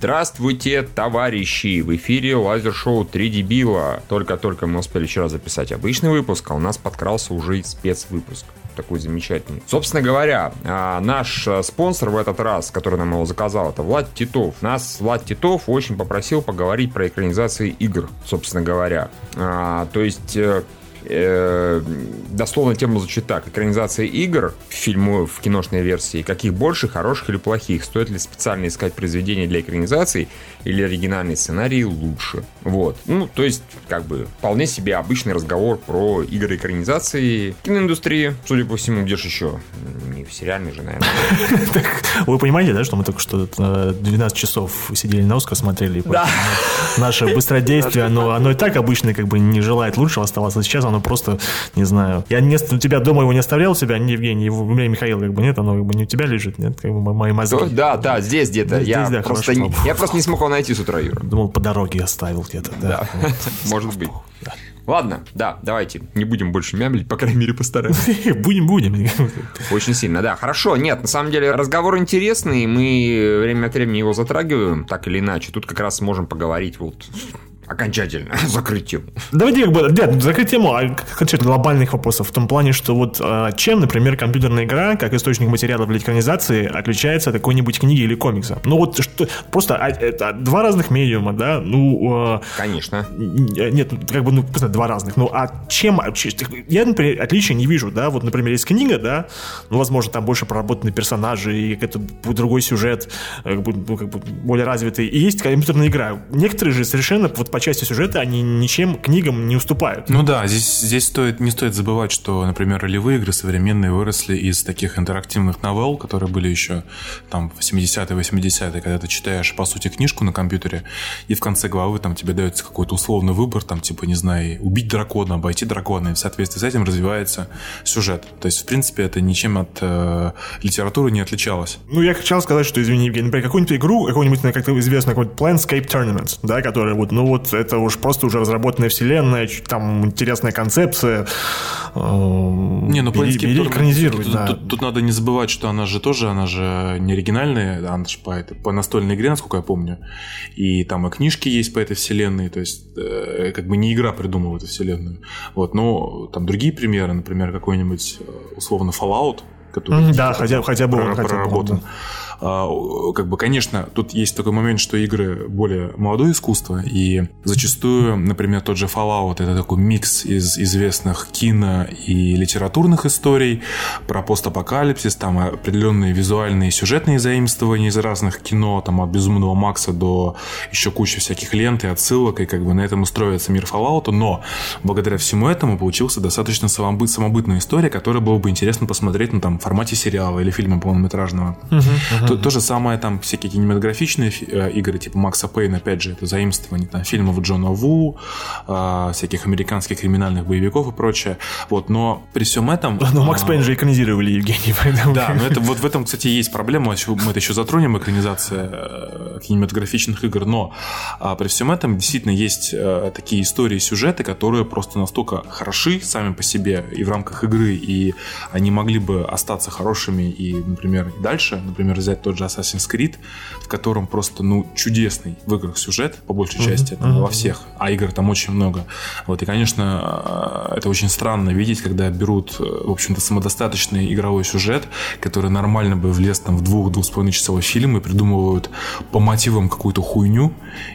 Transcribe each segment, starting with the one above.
Здравствуйте, товарищи! В эфире лазер-шоу «Три дебила». Только-только мы успели вчера записать обычный выпуск, а у нас подкрался уже спецвыпуск такой замечательный. Собственно говоря, а, наш а, спонсор в этот раз, который нам его заказал, это Влад Титов. Нас Влад Титов очень попросил поговорить про экранизации игр, собственно говоря. А, то есть э, дословно тему звучит так. Экранизация игр, фильму в киношной версии, каких больше, хороших или плохих? Стоит ли специально искать произведения для экранизации или оригинальный сценарий лучше? Вот. Ну, то есть, как бы, вполне себе обычный разговор про игры экранизации киноиндустрии, судя по всему, где же еще? Не в сериальной же, наверное. Вы понимаете, да, что мы только что 12 часов сидели на Оскар, смотрели, Да. наше быстродействие, оно, оно и так обычно как бы не желает лучшего оставаться. Сейчас оно просто, не знаю. Я не, у тебя дома его не оставлял у себя, не Евгений, у меня Михаил, как бы нет, оно как бы не у тебя лежит, нет, как бы мои мозги. Да, да, здесь где-то. Я, просто, я просто не смог его найти с утра, Юра. Думал, по дороге оставил где-то, да. Да, может быть. Ладно, да, давайте, не будем больше мямлить, по крайней мере, постараемся. Будем, будем. Очень сильно, да. Хорошо, нет, на самом деле разговор интересный, мы время от времени его затрагиваем, так или иначе. Тут как раз можем поговорить вот окончательно закрыть тему. Давайте как бы, да, закрыть тему а хочу глобальных вопросов в том плане, что вот а, чем, например, компьютерная игра, как источник материала для экранизации, отличается от какой-нибудь книги или комикса? Ну вот что, просто а, это два разных медиума, да, ну... а, Конечно. Нет, как бы, ну, просто два разных. Ну, а чем? Я, например, отличия не вижу, да, вот, например, есть книга, да, ну, возможно, там больше проработаны персонажи, и это другой сюжет, как бы, ну, как бы более развитый, и есть компьютерная игра. Некоторые же совершенно вот по части сюжета они ничем книгам не уступают. Ну да, здесь, здесь стоит, не стоит забывать, что, например, ролевые игры современные выросли из таких интерактивных новелл, которые были еще там в 70-е, 80-е, когда ты читаешь, по сути, книжку на компьютере, и в конце главы там тебе дается какой-то условный выбор, там, типа, не знаю, убить дракона, обойти дракона, и в соответствии с этим развивается сюжет. То есть, в принципе, это ничем от э, литературы не отличалось. Ну, я хотел сказать, что, извини, Евгений, например, какую-нибудь игру, какую-нибудь, как-то известную, какой-нибудь Planescape Tournament, да, которая вот, ну вот, это уж просто уже разработанная вселенная, там интересная концепция. э, Не, ну Planescape Torment- экранизируй, тут, да. тут- тут надо не забывать, что она же тоже, она же не оригинальная, она же по, этой- по настольной игре, насколько я помню. И там и книжки есть по этой вселенной, то есть э, как бы не игра придумала эту вселенную. Вот, но там другие примеры, например, какой-нибудь э, условно Fallout, который да, хотя- хотя бы он, прор- хотя бы он, проработан. А, как бы, конечно, тут есть такой момент, что игры более молодое искусство, и зачастую, например, тот же Fallout это такой микс из известных кино и литературных историй про постапокалипсис, там определенные визуальные и сюжетные заимствования из разных кино, там от Безумного Макса до еще кучи всяких лент и отсылок, и как бы на этом и строится мир Fallout, но благодаря всему этому получился достаточно самобы- самобытная история, которая было бы интересно посмотреть ну, там, формате сериала или фильма полнометражного. То, то же самое там всякие кинематографичные фи- э, игры, типа Макса Пейна, опять же, это заимствование там, фильмов Джона Ву, э, всяких американских криминальных боевиков и прочее. Вот, но при всем этом... Ну, Макс а, Пейн же экранизировали, Евгений, поэтому... да, но это, вот в этом, кстати, есть проблема, мы это еще затронем, экранизация э, кинематографичных игр, но а, при всем этом действительно есть э, такие истории, сюжеты, которые просто настолько хороши сами по себе и в рамках игры, и они могли бы остаться хорошими и, например, дальше, например, взять тот же Assassin's Creed, в котором просто, ну, чудесный в играх сюжет, по большей части, там, во всех, а игр там очень много. Вот, и, конечно, э, это очень странно видеть, когда берут, э, в общем-то, самодостаточный игровой сюжет, который нормально бы влез там в двух-двух с половиной часовой фильм и придумывают по мотивам какую-то хуйню,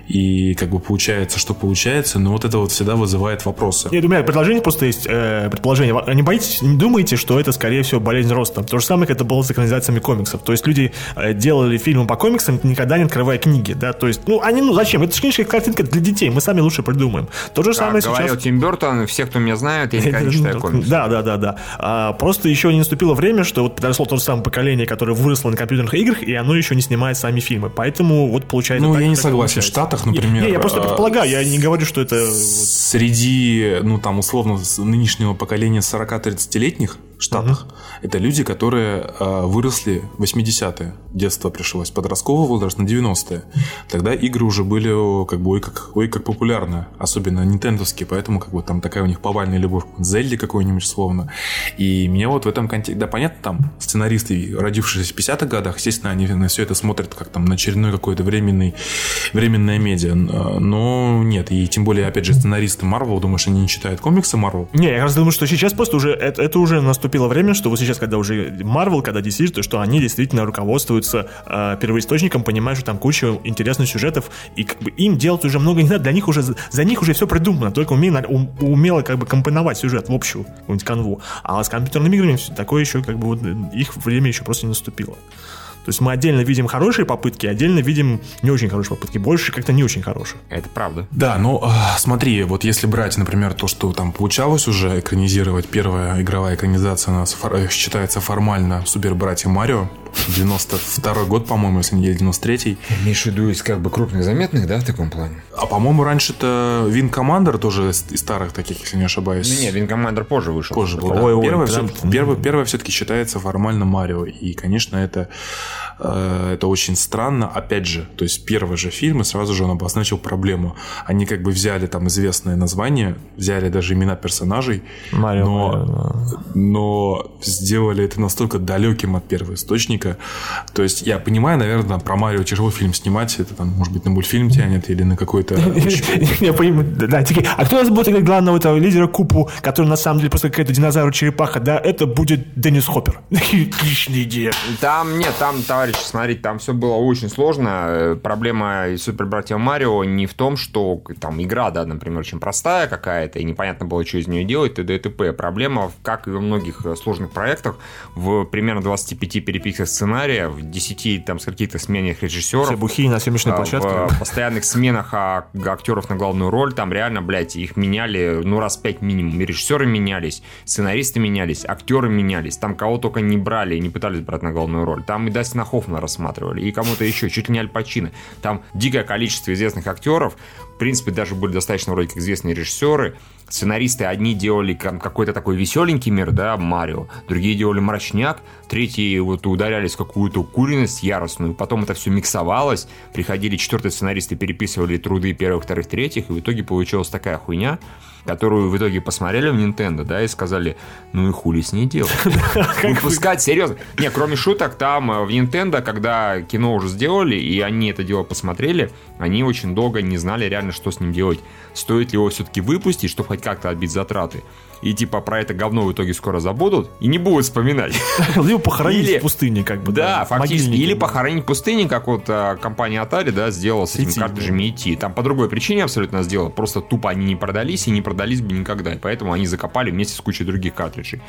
и как бы получается, что получается, но вот это вот всегда вызывает вопросы. Нет, у меня предложение просто есть, э, предположение. Не боитесь, не думаете, что это, скорее всего, болезнь роста? То же самое, как это было с экранизациями комиксов. То есть люди делали фильмы по комиксам, никогда не открывая книги, да? То есть, ну, они, ну, зачем? Это же книжка, картинка для детей, мы сами лучше придумаем. То же Как самое говорил сейчас... Тим Бертон, все, кто меня знают, я никогда не читаю комиксы. Да, да, да, да. А, просто еще не наступило время, что вот подросло то же самое поколение, которое выросло на компьютерных играх, и оно еще не снимает сами фильмы. Поэтому вот получается. Ну, так, я не согласен. В. Штатах, например, Не, я просто э, предполагаю, я не говорю, что это. Среди, ну, там, условно, нынешнего поколения 40-30-летних Штатах. Угу. Это люди, которые э, выросли в 80-е. Детство пришлось. Подростковый возраст на 90-е. Тогда игры уже были как бы ой как, ой как популярны. Особенно нинтендовские. Поэтому как бы там такая у них повальная любовь к Зельде какой-нибудь словно. И мне вот в этом контексте... Да, понятно, там сценаристы, родившиеся в 50-х годах, естественно, они на все это смотрят как там на очередной какой-то временный, временное медиа. Но нет. И тем более, опять же, сценаристы Marvel, думаешь, они не читают комиксы Marvel? Не, я раз думаю, что сейчас просто уже это, это уже наступило время, что вот сейчас, когда уже Marvel, когда DC, то что они действительно руководствуются э, первоисточником, понимают, что там куча интересных сюжетов, и как бы им делать уже много не надо, для них уже за них уже все придумано, только умело, ум, умело как бы компоновать сюжет в общую какую-нибудь канву. А с компьютерными играми такое еще как бы вот их время еще просто не наступило. То есть мы отдельно видим хорошие попытки, отдельно видим не очень хорошие попытки. Больше как-то не очень хорошие. Это правда. Да, ну а, смотри, вот если брать, например, то, что там получалось уже экранизировать, первая игровая экранизация у нас считается формально Супер Братья Марио. 92 год, по-моему, если не 93-й. Имеешь в виду из как бы крупных заметных, да, в таком плане? А по-моему, раньше это Вин Командер тоже из, старых таких, если не ошибаюсь. Ну, нет, Вин Командер позже вышел. Позже был, да. Ой, первое, все, первое, первое все-таки считается формально Марио. И, конечно, это это очень странно. Опять же, то есть первый же фильм, и сразу же он обозначил проблему. Они как бы взяли там известное название, взяли даже имена персонажей, Марио, но, Марио, но сделали это настолько далеким от первого источника. То есть я понимаю, наверное, про Марио тяжело фильм снимать, это там, может быть, на мультфильм тянет или на какой-то... Я понимаю, да, а кто у нас будет тогда главного этого лидера Купу, который на самом деле просто какая-то динозавр-черепаха, да, это будет Деннис Хоппер. Отличная идея. Там, нет, там товарищи, смотрите, там все было очень сложно. Э, проблема Супер Братьев Марио не в том, что там игра, да, например, очень простая какая-то, и непонятно было, что из нее делать, т.д. и т.п. Проблема, как и во многих э, сложных проектах, в примерно 25 переписках сценария, в 10 там с каких-то сменах режиссеров. Все бухи на съемочной э, площадке. В постоянных сменах а, актеров на главную роль, там реально, блядь, их меняли, ну, раз пять минимум. И режиссеры менялись, сценаристы менялись, актеры менялись, там кого только не брали и не пытались брать на главную роль. Там и Дастина Хоффмана рассматривали, и кому-то еще, чуть ли не Аль Пачино. Там дикое количество известных актеров, в принципе, даже были достаточно вроде как известные режиссеры, сценаристы одни делали какой-то такой веселенький мир, да, Марио, другие делали мрачняк, третьи вот ударялись в какую-то куриность яростную, потом это все миксовалось, приходили четвертые сценаристы, переписывали труды первых, вторых, третьих, и в итоге получилась такая хуйня, которую в итоге посмотрели в Nintendo, да, и сказали, ну и хули с ней делать. Выпускать, серьезно. Не, кроме шуток, там э, в Nintendo, когда кино уже сделали, и они это дело посмотрели, они очень долго не знали реально, что с ним делать. Стоит ли его все-таки выпустить, чтобы хоть как-то отбить затраты и типа про это говно в итоге скоро забудут и не будут вспоминать. Либо похоронить или, в пустыне, как бы. Да, да фактически. Или похоронить в пустыне, как вот а, компания Atari, да, сделала с этими Идти, картриджами идти. Там по другой причине абсолютно сделала. Просто тупо они не продались и не продались бы никогда. И поэтому они закопали вместе с кучей других картриджей.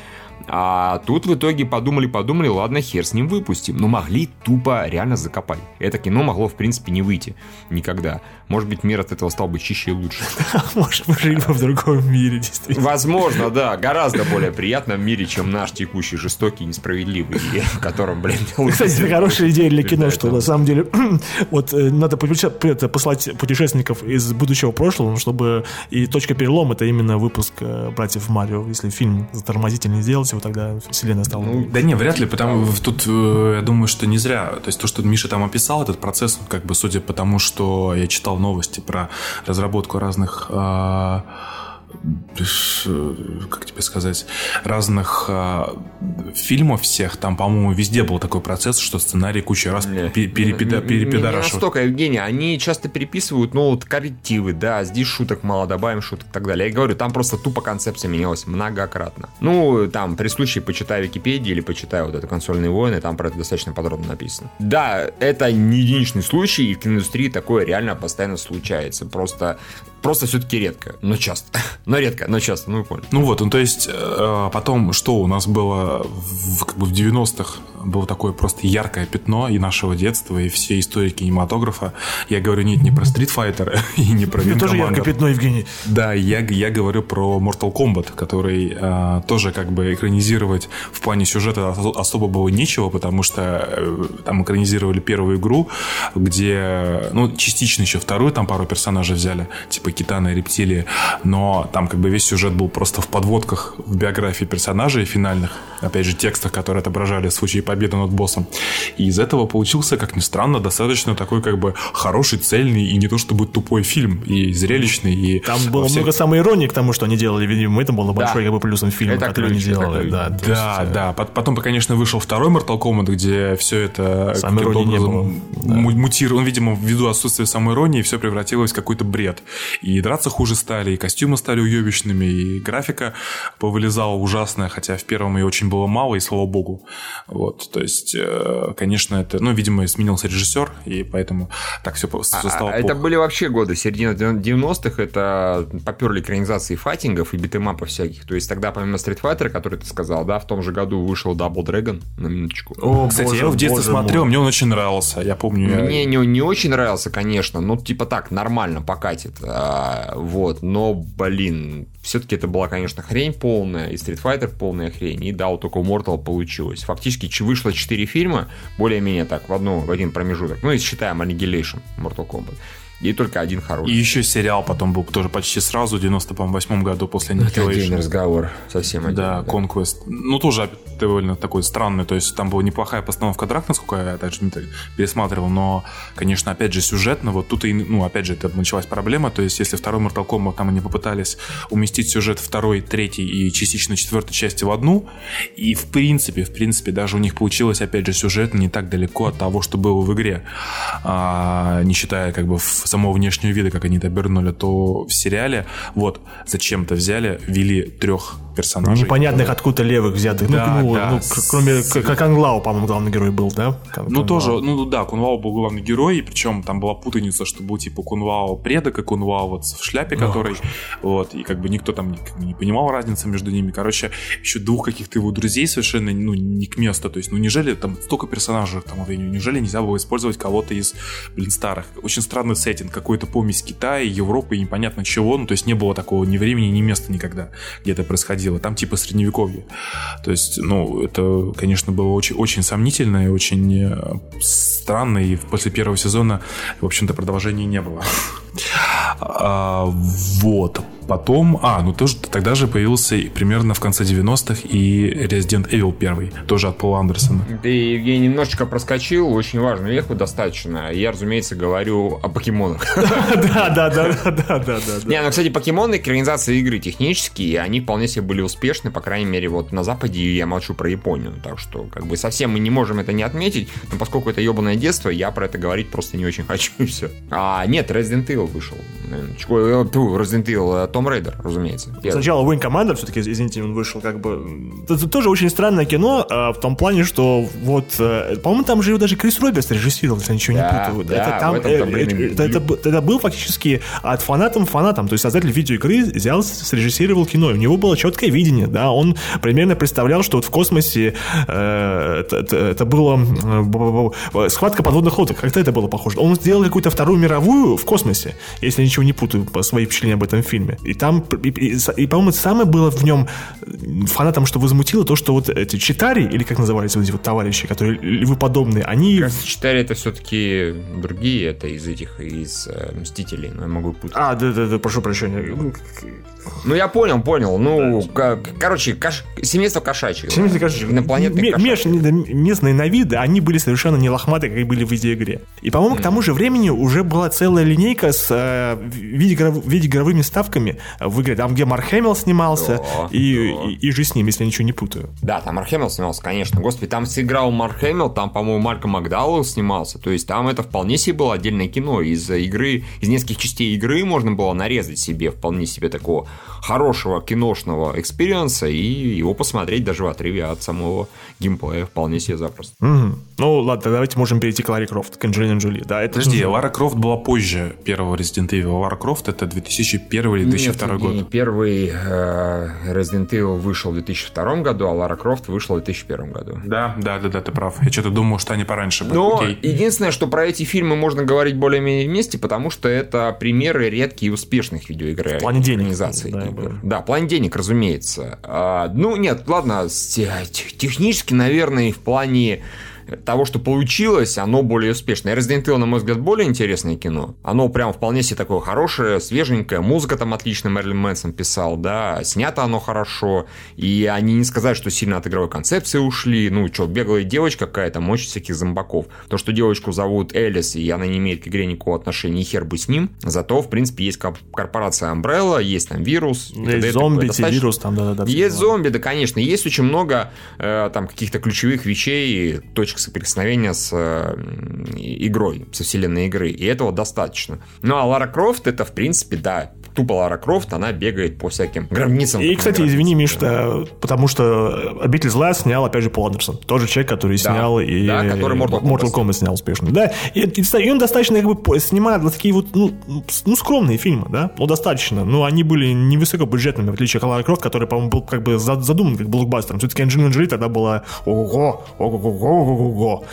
А тут в итоге подумали-подумали, ладно, хер с ним выпустим. Но могли тупо реально закопать. Это кино могло, в принципе, не выйти никогда. Может быть, мир от этого стал бы чище и лучше. Может, мы жили бы в другом мире, действительно. Возможно, да. Гораздо более приятном мире, чем наш текущий жестокий и несправедливый, в котором, блин, Кстати, это хорошая идея для кино, что на самом деле вот э, надо послать путешественников из будущего прошлого, чтобы и точка перелома это именно выпуск э, «Братьев Марио». Если фильм затормозительный сделать, его тогда вселенная стала... Ну, да не, вряд ли, потому тут э, я думаю, что не зря. То есть то, что Миша там описал, этот процесс, как бы судя по тому, что я читал новости про разработку разных э, как тебе сказать, разных э, фильмов всех, там, по-моему, везде был такой процесс, что сценарий кучу раз перепидорашивают. Не настолько, Евгений, они часто переписывают, ну, вот коррективы, да, здесь шуток мало, добавим шуток и так далее. Я говорю, там просто тупо концепция менялась многократно. Ну, там, при случае, почитай Википедию или почитай вот это «Консольные войны», там про это достаточно подробно написано. Да, это не единичный случай, и в киноиндустрии такое реально постоянно случается. Просто Просто все-таки редко, но часто. но редко, но часто, ну вы поняли. Ну вот, ну то есть э, потом что у нас было в, как бы в 90-х было такое просто яркое пятно и нашего детства, и все истории кинематографа. Я говорю нет, не про Street Fighter и не про Это тоже яркое пятно, Евгений. Да, я, я говорю про Mortal Kombat, который э, тоже как бы экранизировать в плане сюжета особо было нечего, потому что э, там экранизировали первую игру, где, ну, частично еще вторую, там пару персонажей взяли, типа Китана и Рептилии, но там как бы весь сюжет был просто в подводках в биографии персонажей финальных. Опять же, текстах, которые отображали в случае победы над боссом. И из этого получился, как ни странно, достаточно такой как бы хороший, цельный и не то чтобы тупой фильм, и зрелищный, и... Там было всех... много самой иронии к тому, что они делали, видимо, это было большой да. как бы плюсом фильма, это который ключ, они делали. Да, да, да, есть... да. Потом, конечно, вышел второй Mortal Kombat, где все это самой иронии не было. Да. Мутировал, он, видимо, ввиду отсутствия самой иронии, все превратилось в какой-то бред. И драться хуже стали, и костюмы стали уебищными, и графика повылезала ужасная, хотя в первом ее очень было мало, и слава богу. Вот, то есть, э, конечно, это, ну, видимо, сменился режиссер, и поэтому так все, все а, стало а, Это были вообще годы, середина 90-х, это поперли экранизации файтингов и битэмапов всяких. То есть тогда, помимо Street Fighter, который ты сказал, да, в том же году вышел Double Dragon, на минуточку. О, Кстати, боже, я его в детстве смотрел, мой. мне он очень нравился, я помню. Мне я... не, не очень нравился, конечно, ну, типа так, нормально покатит. А, вот, но, блин, все-таки это была, конечно, хрень полная, и Street Fighter полная хрень, и да, вот только у Mortal получилось. Фактически вышло 4 фильма, более-менее так, в, одну, в один промежуток. Ну, если считаем Annihilation Mortal Kombat. И только один хороший. И еще сериал потом был тоже почти сразу, в 98 году после Annihilation. Это отдельный разговор, совсем отдельный. Да, да, Conquest. Ну, тоже довольно такой странный, то есть там была неплохая постановка драк, насколько я опять же пересматривал, но, конечно, опять же, сюжетно, вот тут и, ну, опять же, это началась проблема, то есть если второй Mortal Kombat там они попытались уместить сюжет второй, третьей и частично четвертой части в одну, и в принципе, в принципе, даже у них получилось, опять же, сюжет не так далеко от того, что было в игре, а, не считая как бы в самого внешнего вида, как они это обернули, то в сериале вот зачем-то взяли, ввели трех персонажей. Непонятных откуда левых взятых. Ну, да, ну, да. ну, кроме, как Англау, по-моему, главный герой был, да? Кан, ну, тоже, ну да, Кунвао был главный герой, и причем там была путаница, что был типа Кунвао предок и Кунвао вот в шляпе, Ох. который, вот, и как бы никто там не, не понимал разницы между ними. Короче, еще двух каких-то его друзей совершенно, ну, не к месту. То есть, ну, неужели там столько персонажей там, неужели нельзя было использовать кого-то из, блин, старых? Очень странный сеттинг, какой-то помесь Китая, Европы и непонятно чего. Ну, то есть, не было такого ни времени, ни места никогда, где это происходило происходило. Там типа средневековье. То есть, ну, это, конечно, было очень, очень сомнительно и очень э, странно. И после первого сезона, в общем-то, продолжения не было. А, вот. Потом, а, ну тоже тогда же появился примерно в конце 90-х и Resident Evil 1, тоже от Пола Андерсона. Ты, Евгений, немножечко проскочил, очень важную веху достаточно. Я, разумеется, говорю о покемонах. Да, да, да, да, да, да. Не, ну, кстати, покемоны, экранизации игры технические, они вполне себе были успешны, по крайней мере, вот на Западе я молчу про Японию, так что, как бы, совсем мы не можем это не отметить, но поскольку это ебаное детство, я про это говорить просто не очень хочу, и все. А, нет, Resident Evil вышел. Resident Evil том Рейдер, разумеется. Первый. Сначала Wing Commander, все-таки, извините, он вышел как бы... Это тоже очень странное кино, а, в том плане, что вот, э, по-моему, там же даже Крис Роберс режиссировал, если я ничего да, не путаю. Да, это, там, э, это, это, это был фактически от фанатам фанатам, то есть создатель видеоигры взял, срежиссировал кино, у него было четкое видение, да, он примерно представлял, что вот в космосе э, это, это, это было э, схватка подводных лодок, как-то это было похоже. Он сделал какую-то вторую мировую в космосе, если я ничего не путаю по свои впечатления об этом фильме. И там, и, и, и по-моему, самое было в нем фанатам, что возмутило, то, что вот эти читари, или как назывались вот эти вот товарищи, которые львоподобные, они... Как читари это все-таки другие, это из этих, из э, Мстителей, но я могу путать. А, да-да-да, прошу прощения. Ну, я понял, понял. Ну, да. короче, каш... семейство кошачьих. Семейство кошачьих. Инопланетных М- меж... Местные на вид, они были совершенно не лохматые, как были в видеоигре. И, по-моему, mm. к тому же времени уже была целая линейка с э, видеоигров... видеоигровыми ставками в игре. Там, где Марк Хэмилл снимался, да, и, да. И, и же с ним, если я ничего не путаю. Да, там Марк Хэмилл снимался, конечно. Господи, там сыграл Марк Хэмилл, там, по-моему, Марко Макдауэлл снимался. То есть там это вполне себе было отдельное кино. Из игры, из нескольких частей игры можно было нарезать себе вполне себе такого хорошего киношного experience а и его посмотреть даже в отрыве от самого геймплея вполне себе запросто. Угу. Ну, ладно, давайте можем перейти к Ларе Крофт, к Анджелине Джоли. Да, это Подожди. Лара Крофт была позже первого Resident Evil. Лара Крофт это 2001 или 2002 Нет, год? первый э, Resident Evil вышел в 2002 году, а Лара Крофт вышла в 2001 году. Да, да, да, да, ты прав. Я что-то думал, что они пораньше. Но Окей. единственное, что про эти фильмы можно говорить более-менее вместе, потому что это примеры редкие и успешных видеоигр. В плане денег. Да, игр. да, в плане денег, разумеется. А, ну, нет, ладно, технически, наверное, в плане того, что получилось, оно более успешное. Resident Evil, на мой взгляд, более интересное кино. Оно прям вполне себе такое хорошее, свеженькое. Музыка там отлично Мерлин Мэнсон писал, да. Снято оно хорошо. И они не сказать, что сильно от игровой концепции ушли. Ну, что, беглая девочка какая-то, мощь всяких зомбаков. То, что девочку зовут Элис, и она не имеет к игре никакого отношения, и хер бы с ним. Зато, в принципе, есть корпорация Umbrella, есть там вирус. Есть зомби, вирус там, да-да-да. Есть зомби, да, конечно. Есть очень много э, там каких-то ключевых вещей, точек соприкосновения с игрой, со вселенной игры. И этого достаточно. Ну, а Лара Крофт, это, в принципе, да, тупо Лара Крофт, она бегает по всяким гробницам. И, кстати, извини, Миш, да, потому что «Обитель зла» снял, опять же, Пол Андерсон. Тоже человек, который да, снял и... Да, который Mortal Kombat, Mortal Kombat снял успешно. Да, и, и, и он достаточно как бы снимает вот такие вот, ну, ну, скромные фильмы, да, ну, достаточно. Ну, они были невысокобюджетными, в отличие от Лара Крофт, который, по-моему, был как бы задуман как блокбастером. Все-таки Анджелина Джоли тогда была ого-го, ого-го, ого-го.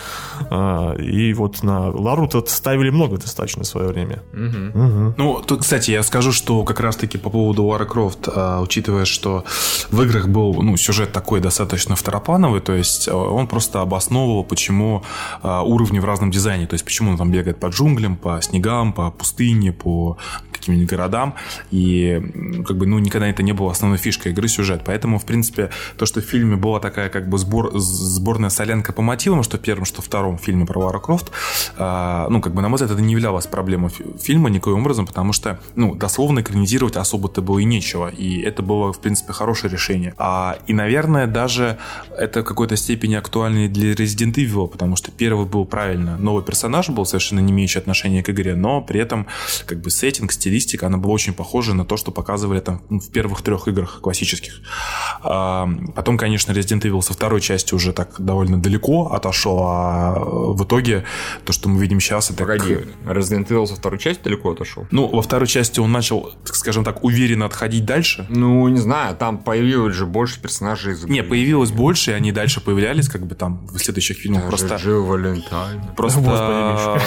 А, и вот на Лару тут ставили много достаточно в свое время. Угу. Угу. Ну, тут, кстати, я скажу, что как раз-таки по поводу Крофт, а, учитывая, что в играх был ну, сюжет такой достаточно второплановый, то есть а, он просто обосновывал, почему а, уровни в разном дизайне, то есть почему он там бегает по джунглям, по снегам, по пустыне, по каким-нибудь городам, и как бы, ну, никогда это не было основной фишкой игры сюжет. Поэтому, в принципе, то, что в фильме была такая как бы сбор, сборная солянка по мотивам, что в первом, что в втором фильме про Крофт, э, ну, как бы, на мой взгляд, это не являлось проблемой фильма никоим образом, потому что, ну, дословно экранизировать особо-то было и нечего, и это было, в принципе, хорошее решение. А, и, наверное, даже это в какой-то степени актуально для Resident Evil, потому что первый был правильно, новый персонаж был совершенно не имеющий отношения к игре, но при этом, как бы, сеттинг, стилистика, она была очень похожа на то, что показывали там в первых трех играх классических. А, потом, конечно, Resident Evil со второй части уже так довольно далеко отошел, а в итоге то, что мы видим сейчас, это... Погоди, Resident Evil со второй части далеко отошел? Ну, во второй части он начал, скажем так, уверенно отходить дальше. Ну, не знаю, там появилось же больше персонажей из. Не, появилось больше, и они дальше появлялись, как бы там в следующих фильмах Даже просто... Джилл Валентайн. Просто...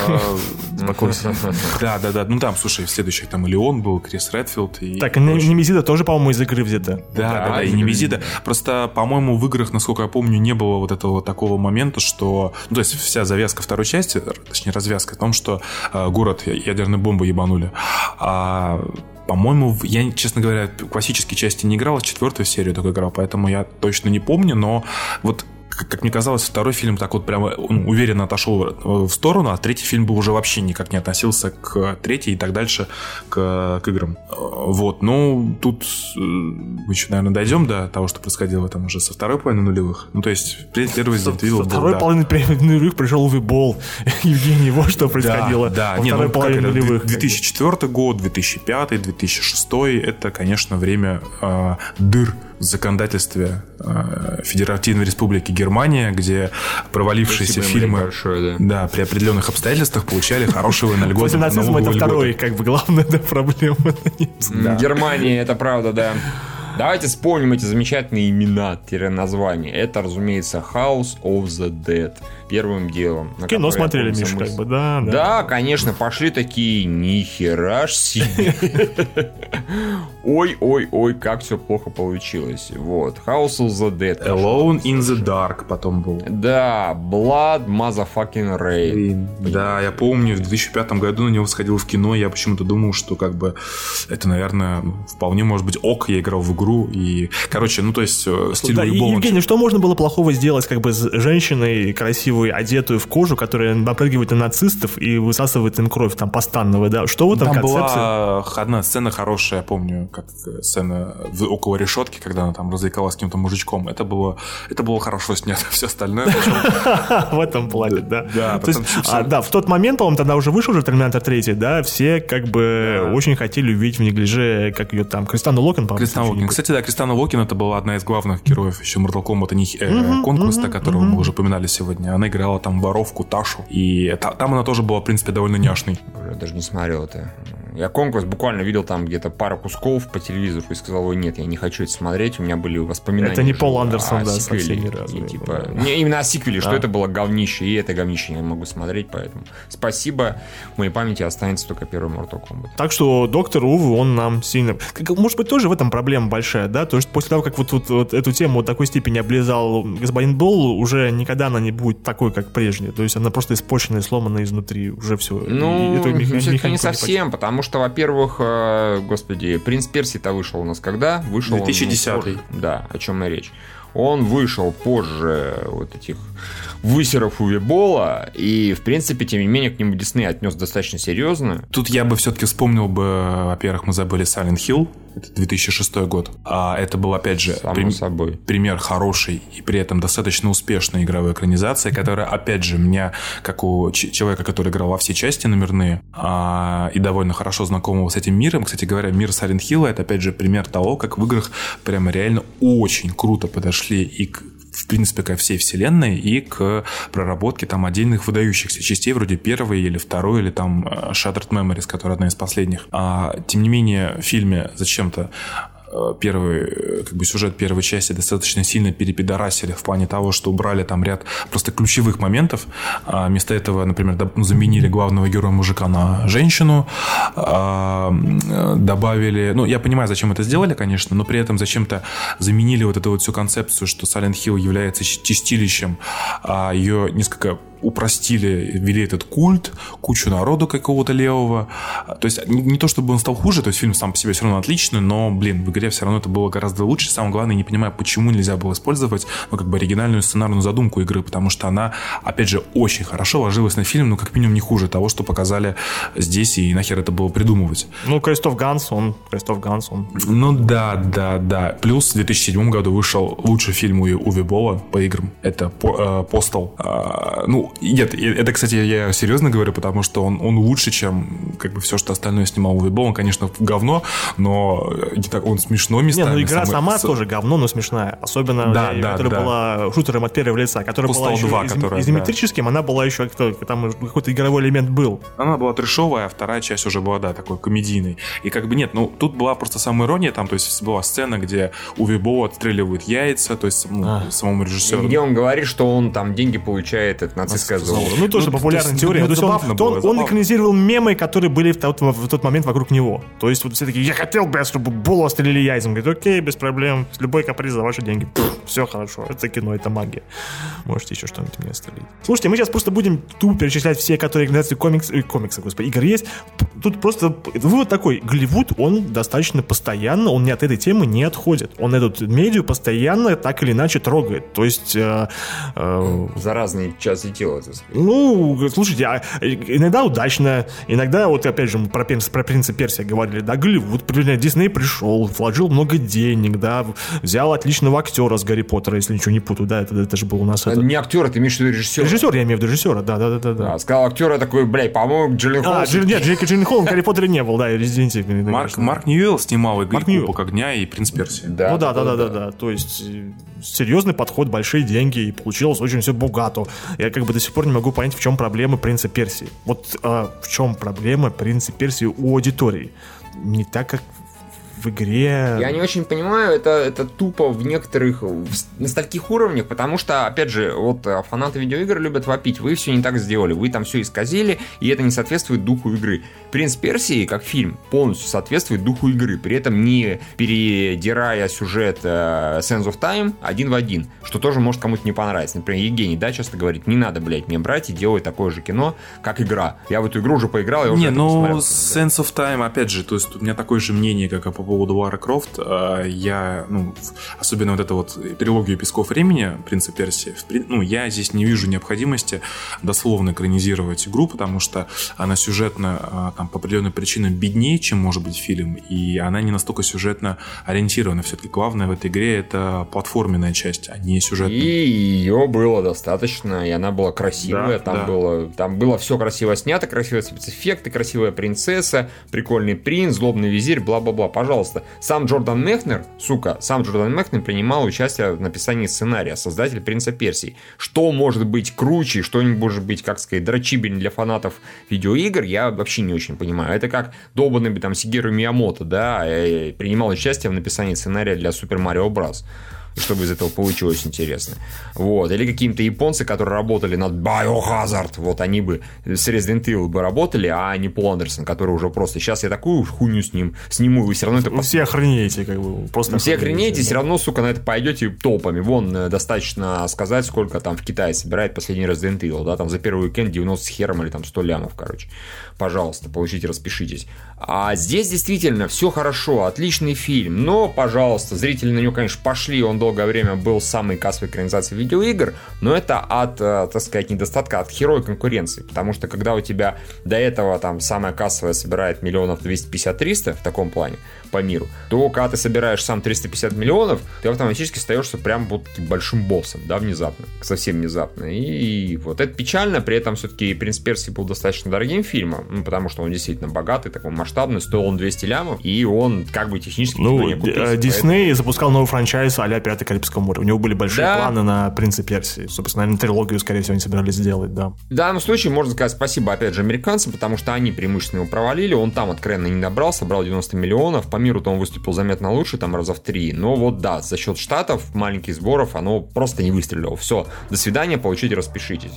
Да, да, да. Ну там, слушай, в следующих там и Леон был, Крис Редфилд. И так, и Немезида тоже, по-моему, из игры взята. Да, да, да, и Немезида. Просто, по-моему, в играх, насколько я помню, не было вот этого такого момента, что... Ну, то есть вся завязка второй части, точнее, развязка в том, что э, город ядерной бомбы ебанули. А по-моему, я, честно говоря, классические части не играл, а четвертую серию только играл, поэтому я точно не помню, но вот как мне казалось, второй фильм так вот прямо ну, уверенно отошел в сторону, а третий фильм бы уже вообще никак не относился к третьей и так дальше к, к играм. Вот, ну, тут э, мы еще, наверное, дойдем до того, что происходило там уже со второй половины нулевых. Ну, то есть, первый Resident Evil Со второй да. половины нулевых пришел Увибол. Евгений, вот что происходило. Да, да. Не, ну, половине нулевых. 2004 год, 2005, 2006, это, конечно, время э, дыр законодательстве э, Федеративной Республики Германия, где провалившиеся Спасибо фильмы большое, да. Да, при определенных обстоятельствах получали хорошие на льготы. После нацизма это второй, как бы, главная проблема. Германия, это правда, да. Давайте вспомним эти замечательные имена-названия. Это, разумеется, House of the Dead. Первым делом. Кино смотрели, Миш, как бы, да, да. Да, конечно, пошли такие, нихера ж себе. Ой-ой-ой, как все плохо получилось. Вот, House of the Dead. Alone in the Dark потом был. Да, Blood Motherfucking Rain. Да, я помню, в 2005 году на него сходил в кино, я почему-то думал, что как бы это, наверное, вполне может быть ок, я играл в игру игру. И, короче, ну, то есть, э, стиль да, любого... Евгений, что можно было плохого сделать как бы с женщиной красивой, одетую в кожу, которая напрыгивает на нацистов и высасывает им кровь там постанного, да? Что в этом Там концепции? была одна сцена хорошая, я помню, как сцена около решетки, когда она там развлекалась с каким-то мужичком. Это было, это было хорошо снято. Все остальное... В этом плане, да. Да, а, да, в тот момент, по-моему, тогда уже вышел уже Терминатор 3, да, все как бы очень хотели увидеть в неглиже, как ее там, Кристану Локен, по-моему. Кристан Локен, кстати, да, Кристана Локен это была одна из главных героев еще Mortal Kombat э, Conquest, которого мы уже упоминали сегодня. Она играла там воровку Ташу. И это, там она тоже была, в принципе, довольно няшной. Я даже не смотрел это. Я Conquest буквально видел там где-то пару кусков по телевизору и сказал, ой, нет, я не хочу это смотреть, у меня были воспоминания. Это не Пол Андерсон, да, сиквеле. ни разу. И, типа, не, именно о сиквеле, что А. это было говнище, и это говнище я не могу смотреть, поэтому спасибо. В моей памяти останется только первый Mortal Kombat. Так что доктор Увы, он нам сильно... Может быть, тоже в этом проблема большая, да? То есть после того, как вот, вот- вот эту тему до такой степени облизал господин Болл, уже никогда она не будет такой, как прежде. То есть она просто испорченная, сломанная изнутри. Уже все. Ну, это не не совсем, потому что, во-первых, э, господи, «Принц Персии»-то вышел у нас когда? Вышел он, ну, 2010. Да, о чем и речь. Он вышел позже вот этих высеров Увебола, и, в принципе, тем не менее, к нему Дисней отнес достаточно серьезно. Тут я бы все-таки вспомнил бы, во-первых, мы забыли Silent Hill, это 2006 год. А это был, опять же, Само прим- собой. пример хорошей и при этом достаточно успешной игровой экранизации, которая, опять же, меня, как у человека, который играл во все части номерные а, и довольно хорошо знакомого с этим миром, кстати говоря, мир Silent Hill это, опять же, пример того, как в играх прямо реально очень круто подошли и к в принципе, ко всей вселенной и к проработке там отдельных выдающихся частей, вроде первой или второй, или там э, Shattered Memories, которая одна из последних. А, тем не менее, в фильме зачем-то первый, э, как бы сюжет первой части достаточно сильно перепидорасили в плане того, что убрали там ряд просто ключевых моментов. А вместо этого, например, ну, заменили главного героя мужика на женщину, а, э, добавили... Ну, я понимаю, зачем это сделали, конечно, но при этом зачем-то заменили вот эту вот всю концепцию, что Silent Hill является чистилищем, а ее несколько упростили, ввели этот культ, кучу народу какого-то левого. То есть не, не то, чтобы он стал хуже, то есть фильм сам по себе все равно отличный, но, блин, в игре все равно это было гораздо лучше. Самое главное, не понимаю, почему нельзя было использовать, ну, как бы оригинальную сценарную задумку игры, потому что она, опять же, очень хорошо ложилась на фильм, ну, как минимум, не хуже того, что показали здесь, и нахер это было придумывать. Ну, Крестов Ганс, он... Крестов Ганс, он... Ну да, да, да. Плюс в 2007 году вышел лучший фильм у Уве Болла по играм. Это по- э. А, ну, нет, и- это, кстати, я серьезно говорю, потому что он, он лучше, чем как бы все, что остальное снимал Уве Болл. Он, конечно, говно, но э, не так- он смешной Не, местами. ну игра самый- сама с- тоже говно, но смешная. Особенно, Да, э, да, которая да. была шутером от первого лица, которая была Postal еще 2, из- которая, изометрическим, она была еще там какой-то игровой элемент был. Она была трешовая, а вторая часть уже была, да, такой комедийной. И как бы нет, ну, тут была просто самая ирония, там, то есть была сцена, где Уве Болл отстреливают яйца, то есть ну, А. самому режиссеру. Где он говорит, что он там деньги получает от нацистское золото. Ну, тоже Ну, популярная то теория. ну, То есть он, он- было, он забавно. экранизировал мемы, которые были в тот, в тот момент вокруг него. То есть вот все такие, я хотел бы, чтобы Булу отстрелили яйцем. Говорит, окей, без проблем, с любой каприз за ваши деньги. все хорошо, это кино, это магия. Можете еще что-нибудь мне стрелить. Слушайте, мы сейчас просто будем тупо перечислять все, которые экранизации комикс, э, комиксы, господи, игр есть. Тут просто вывод такой, Голливуд, он достаточно постоянно, он не от этой темы не отходит. Он эту медиа постоянно так или иначе трогает. То есть э, э, За разные части сказать. ну, слушайте, а иногда удачно, иногда, вот опять же, мы про, про принца Персия говорили, да, Голливуд, Дисней пришел, вложил много денег, да, взял отличного актера с Гарри Поттера, если ничего не путаю, да, это, это же был у нас это... Не актер, ты имеешь в виду режиссер. Режиссер, я имею в виду режиссера, да, да, да, да. да. А, сказал актер, я такой, блядь, по-моему, Джиллен А, Холл. Джилл- нет, Джейки Джилленхол, в Гарри Поттере не был, да, извините. Марк, Марк Ньюэлл снимал и Марк Ньюэлл. Кубок огня и Принц Персии. Да, ну да, да, да, да, да. То есть э, серьезный подход, большие деньги, и получилось очень все богато. Я как бы до сих пор не могу понять, в чем проблема принца Персии. Вот а, в чем проблема принца Персии у аудитории. Не так, как в игре. Я не очень понимаю, это, это тупо в некоторых, в на стольких уровнях, потому что, опять же, вот э, фанаты видеоигр любят вопить, вы все не так сделали, вы там все исказили, и это не соответствует духу игры. Принц Персии, как фильм, полностью соответствует духу игры, при этом не передирая сюжет э, Sense of Time один в один, что тоже может кому-то не понравиться. Например, Евгений, да, часто говорит, не надо, блядь, мне брать и делать такое же кино, как игра. Я в эту игру уже поиграл, я уже Не, это ну. Sense of Time, опять же, то есть у меня такое же мнение, как и по поводу Лары Крофт. А, Я, ну, особенно вот эту вот трилогию Песков времени, Принца Персии, ну, я здесь не вижу необходимости дословно экранизировать игру, потому что она сюжетно, а, там, по определенным причинам беднее, чем может быть фильм, и она не настолько сюжетно ориентирована. Все-таки главное в этой игре это платформенная часть, а не сюжетная. И ее было достаточно, и она была красивая, Да, там, да. Было, там было все красиво снято, красивые спецэффекты, красивая принцесса, прикольный принц, злобный визирь, бла-бла-бла. Пожалуйста. Сам Джордан Мехнер, сука, сам Джордан Мехнер принимал участие в написании сценария, создатель принца Персии. Что может быть круче, что может быть, как сказать, дрочибельнее для фанатов видеоигр, я вообще не очень очень понимаю. Это как долбанный там Сигеру Миямото, да, принимал участие в написании сценария для Супер Марио Чтобы из этого получилось интересно. Вот. Или какие-то японцы, которые работали над Biohazard, вот они бы с Resident Evil бы работали, а не Пол Андерсон, который уже просто сейчас я такую хуйню с ним сниму, и вы все равно это... Все охренеете, как бы, просто Все охренеете, да. все равно, сука, на это пойдете толпами. Вон, э, достаточно сказать, сколько там в Китае собирает последний Resident Evil, да, там за первый уикенд 90 с хером или там 100 лямов, короче. Пожалуйста, получите, распишитесь. А здесь действительно все хорошо, отличный фильм, но, пожалуйста, зрители на него, конечно, пошли, он долгое время был самой кассовой экранизацией видеоигр, но это от, э, так сказать, недостатка, от херовой конкуренции, потому что когда у тебя до этого там самая кассовая собирает миллионов 250-300 в таком плане по миру, то когда ты собираешь сам 350 миллионов, ты автоматически остаешься прям вот большим боссом, да, внезапно, совсем внезапно. И вот это печально, при этом все-таки «Принц Персии» был достаточно дорогим фильмом, ну, потому что он действительно богатый, такой масштабный, стоил он 200 лямов, и он как бы технически ну, Дисней поэтому... запускал новый франчайз а-ля «Пятый Карибского моря». У него были большие да. планы на «Принца Персии». Собственно, наверное, трилогию, скорее всего, они собирались сделать, да. В данном случае можно сказать спасибо, опять же, американцам, потому что они преимущественно его провалили, он там откровенно не набрал, собрал 90 миллионов, по миру-то он выступил заметно лучше, там раза в три, но вот да, за счет штатов, маленьких сборов, оно просто не выстрелило. Все, до свидания, получите, распишитесь.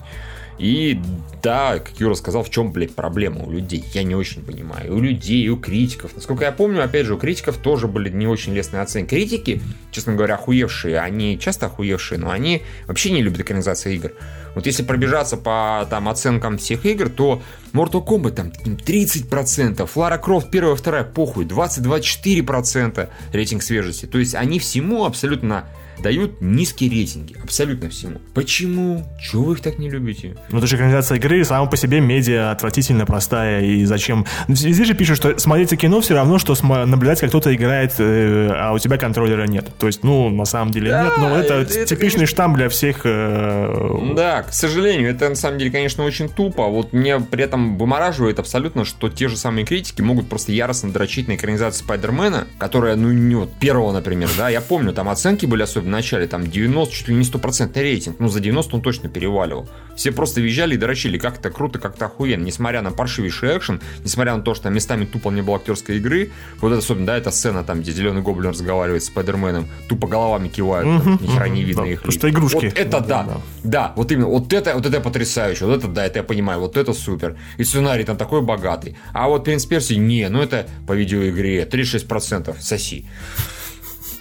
И да, как Юра сказал, в чем, блядь, проблема у людей? Я не очень понимаю. У людей, у критиков. Насколько я помню, опять же, у критиков тоже были не очень лестные оценки. Критики, честно говоря, охуевшие, они часто охуевшие, но они вообще не любят экранизации игр. Вот если пробежаться по там оценкам всех игр, то Mortal Kombat там 30%, Lara Croft первая, вторая, похуй, 20-24% рейтинг свежести. То есть они всему абсолютно дают низкие рейтинги. Абсолютно всему. Почему? Чего вы их так не любите? Ну, это же экранизация игры, сама по себе медиа отвратительно простая. И зачем? Здесь же пишут, что смотреть кино все равно, что наблюдать, как кто-то играет, э, а у тебя контроллера нет. То есть, ну, на самом деле да, нет. Но это, это типичный конечно... штамп для всех. Э... Да, к сожалению, это на самом деле, конечно, очень тупо. Вот мне при этом вымораживает абсолютно, что те же самые критики могут просто яростно дрочить на экранизацию Спайдермена, которая, ну, не вот первого, например, да, я помню, там оценки были особенно начале, там 90, чуть ли не стопроцентный рейтинг, ну за 90 он точно переваливал. Все просто визжали и дрочили, как это круто, как это охуенно, несмотря на паршивейший экшен, несмотря на то, что там местами тупо не было актерской игры, вот это особенно, да, эта сцена там, где Зеленый Гоблин разговаривает с Спайдерменом, тупо головами кивают, угу, ни хера не видно да, их. Потому что игрушки. Вот это да, да, да, да, вот именно, вот это, вот это потрясающе, вот это да, это я понимаю, вот это супер. И сценарий там такой богатый. А вот Принц Перси, не, ну это по видеоигре 36% соси.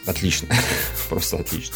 Отлично. Просто отлично.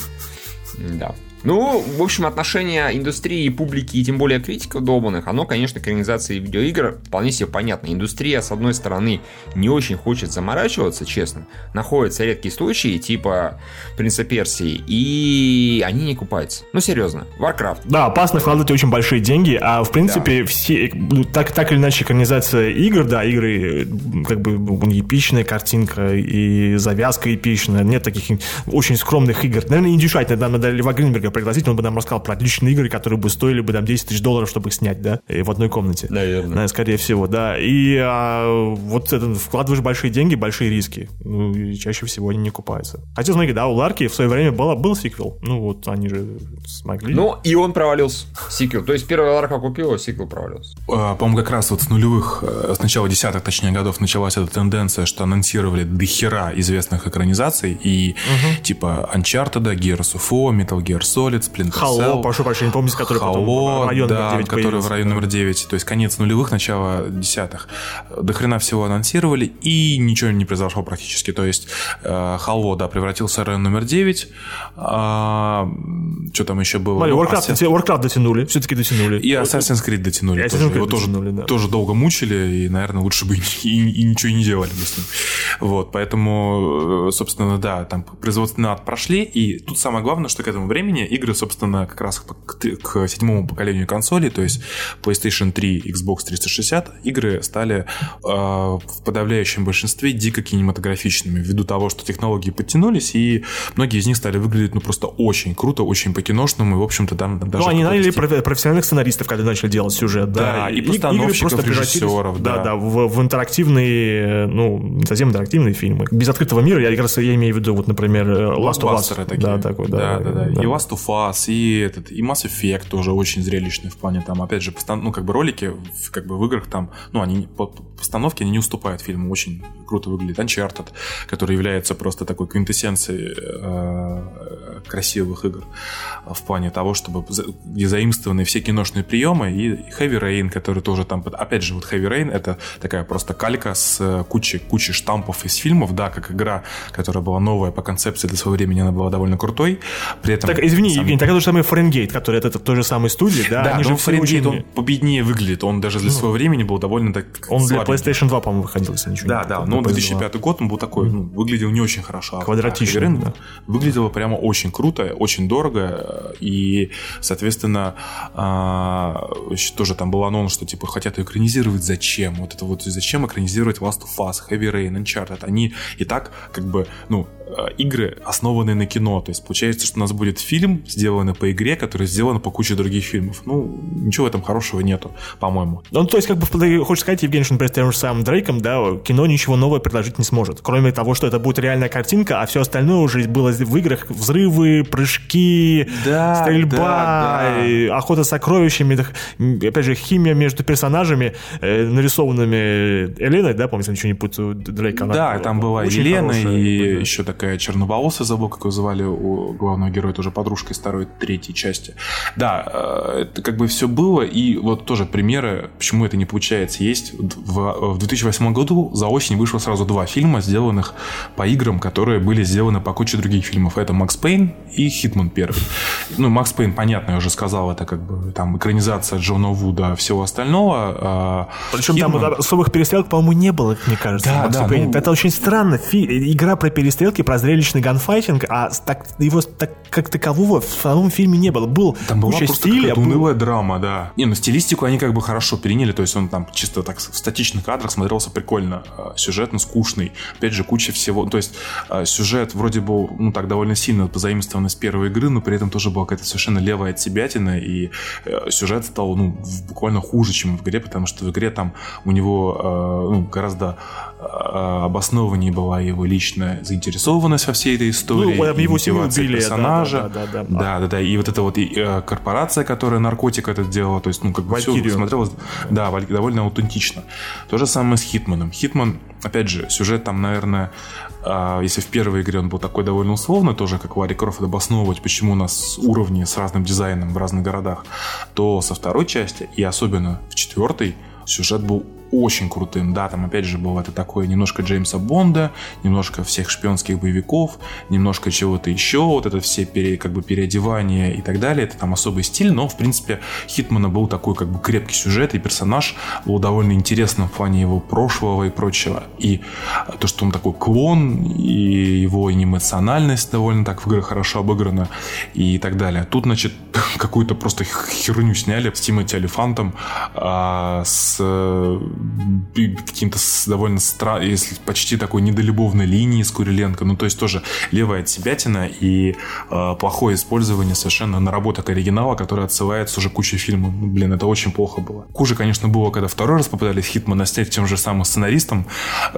Да. Ну, в общем, отношение индустрии и публики, и тем более критиков долбанных, оно, конечно, к организации видеоигр вполне себе понятно. Индустрия, с одной стороны, не очень хочет заморачиваться, честно. Находятся редкие случаи, типа Принца Персии, и они не купаются. Ну, серьезно. Warcraft. Да, опасно вкладывать очень большие деньги, а в принципе, да. все, так, так или иначе, экранизация игр, да, игры, как бы, эпичная картинка, и завязка эпичная, нет таких очень скромных игр. Наверное, не дешать, надо, надо Льва Гринберга пригласить, он бы нам рассказал про отличные игры, которые бы стоили бы там 10 тысяч долларов, чтобы их снять, да, и в одной комнате. Наверное. Скорее всего, да. И а, вот это, вкладываешь большие деньги, большие риски. Ну, и чаще всего они не купаются. Хотя, смотри, да, у Ларки в свое время было, был сиквел. Ну, вот они же смогли. Ну, и он провалился. Сиквел. То есть первая Ларка купила, сиквел провалился. А, по-моему, как раз вот с нулевых, э, с начала десятых, точнее, годов началась эта тенденция, что анонсировали дохера известных экранизаций и угу. типа Uncharted, Gears of War, Metal Gear Solid, Splinter Cell, Hello, прошу прощения, помните, который Hello, потом район да, номер 9 который появился. в районе номер 9, то есть конец нулевых, начало десятых. До хрена всего анонсировали, и ничего не произошло практически. То есть э, Халво, да, превратился в район номер 9. А, что там еще было? Смотри, Warcraft, Assassin... Warcraft дотянули, все-таки дотянули. И Assassin's Creed дотянули. И тоже. Creed Его дотянули, тоже, да. тоже долго мучили, и, наверное, лучше бы и, и, и ничего не делали бы с ним. Вот, поэтому, э, собственно, да, там производственный ад прошли, и тут самое главное, что к этому времени игры, собственно, как раз к, к седьмому поколению консолей, то есть PlayStation 3, Xbox 360, игры стали э, в подавляющем большинстве дико кинематографичными, ввиду того, что технологии подтянулись, и многие из них стали выглядеть ну просто очень круто, очень по-киношному, и, в общем-то, там даже... Ну, они наняли профессиональных сценаристов, когда начали делать сюжет, да, да и постановщиков, режиссеров, да. Да, да, в, в интерактивные, ну, не совсем интерактивные фильмы. Без открытого мира, я как раз я имею в виду, вот, например, Last of Us. Такие. Да, такой, да. Да, да, да. И Last of Us, и этот, и Mass Effect тоже очень зрелищный в плане там, опять же, постан... ну, как бы ролики, в, как бы в играх там, ну, они по постановке они не уступают фильму, очень круто выглядит. Uncharted, который является просто такой квинтэссенцией э, красивых игр в плане того, чтобы где заимствованы все киношные приемы, и Heavy Rain, который тоже там, опять же, вот Heavy Rain это такая просто калька с кучей, кучей штампов из фильмов, да, как игра, которая была новая по концепции для своего времени, она была довольно крутой. При этом, так, извини, сам... Евгений, так это же самый Фаренгейт, который это, это той же самой студии, да? Да, но Фаренгейт, он победнее выглядит, он даже для ну, своего времени был довольно так Он для PlayStation 2, по-моему, выходил, если ничего Да, да, но 2005 год, он был такой, ну, выглядел не очень хорошо. А Квадратичный. Выглядело прямо очень круто, очень дорого, и, соответственно, а, тоже там был анонс, что, типа, хотят экранизировать, зачем? Вот это вот зачем экранизировать Last of Us, Heavy Rain, Uncharted? Они и так, как бы, ну, Э, игры, основанные на кино. То есть получается, что у нас будет фильм, сделанный по игре, который сделан по куче других фильмов. Ну, ничего в этом хорошего нету, по-моему. Ну, то есть, как бы, хочешь сказать, Евгений, что, например, с тем же самым Дрейком, да, кино ничего нового предложить не сможет. Кроме того, что это будет реальная картинка, а все остальное уже было в играх взрывы, прыжки, да, стрельба, да, да. охота с сокровищами, опять же, химия между персонажами, э, нарисованными Еленой, да, помните, ничего не путаю, Дрейка. Да, там была Елена и еще такая такая черноволосая, забыл, как ее звали у главного героя, тоже подружка из второй, третьей части. Да, э, это как бы все было, и вот тоже примеры, почему это не получается, есть. В, в 2008 году за осень вышло сразу два фильма, сделанных по играм, которые были сделаны по куче других фильмов. Это «Макс Пейн» и «Хитман» первый. Ну, «Макс Пейн», понятно, я уже сказал, это как бы там экранизация Джона Ву, да, всего остального. А Причем Хитман... там особых перестрелок, по-моему, не было, мне кажется. Да, да, ну... Это очень странно. Фи... Игра про перестрелки, про зрелищный gunfighting, а так, его так, как такового в самом фильме не было. Был там была куча стиля. Был... унылая драма, да. Не, ну стилистику они как бы хорошо переняли, то есть он там чисто так в статичных кадрах смотрелся прикольно. А, сюжетно скучный. Опять же, куча всего. То есть а, сюжет вроде бы, ну так, довольно сильно позаимствован из первой игры, но при этом тоже какая-то совершенно левая от себятина, и э, сюжет стал, ну, буквально хуже, чем в игре, потому что в игре там у него э, ну, гораздо обоснованнее была его личная заинтересованность во всей этой истории. Ну, его мотивация персонажа. Да, да, да, да. Да, да, да. И вот эта вот э, корпорация, которая наркотик это делала, то есть, ну, как бы все смотрелось, да, довольно аутентично. То же самое с Хитманом. Хитман, опять же, сюжет там, наверное, э, если в первой игре он был такой довольно условный, тоже как Ларри Крофт обосновывать, почему у нас уровни с разным дизайном в разных городах, то со второй части, и особенно в четвертой, сюжет был очень крутым. Да, там опять же было это такое немножко Джеймса Бонда, немножко всех шпионских боевиков, немножко чего-то еще, вот это все пере, как бы переодевания и так далее. Это там особый стиль, но в принципе Хитмана был такой как бы крепкий сюжет, и персонаж был довольно интересным в плане его прошлого и прочего. И то, что он такой клон, и его эмоциональность довольно так в игре хорошо обыграна и так далее. Тут, значит, какую-то просто херню сняли с Тимоти Алифантом а, с каким-то довольно странным, если почти такой недолюбовной линии с Куриленко. Ну, то есть тоже левая от себятина и э, плохое использование совершенно наработок оригинала, который отсылается уже кучей фильмов. Ну, блин, это очень плохо было. Хуже, конечно, было, когда второй раз попытались Хитмана снять тем же самым сценаристом.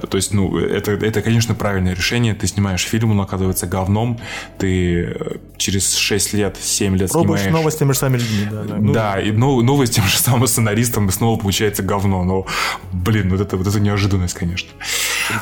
То есть, ну, это, это, конечно, правильное решение. Ты снимаешь фильм, он оказывается говном. Ты э, через 6 лет, 7 лет Пробуешь снимаешь... новость с теми же самыми людьми, да. Да, ну... да и новость с тем же самым сценаристом, и снова получается говно. Но Блин, вот это, вот это неожиданность, конечно.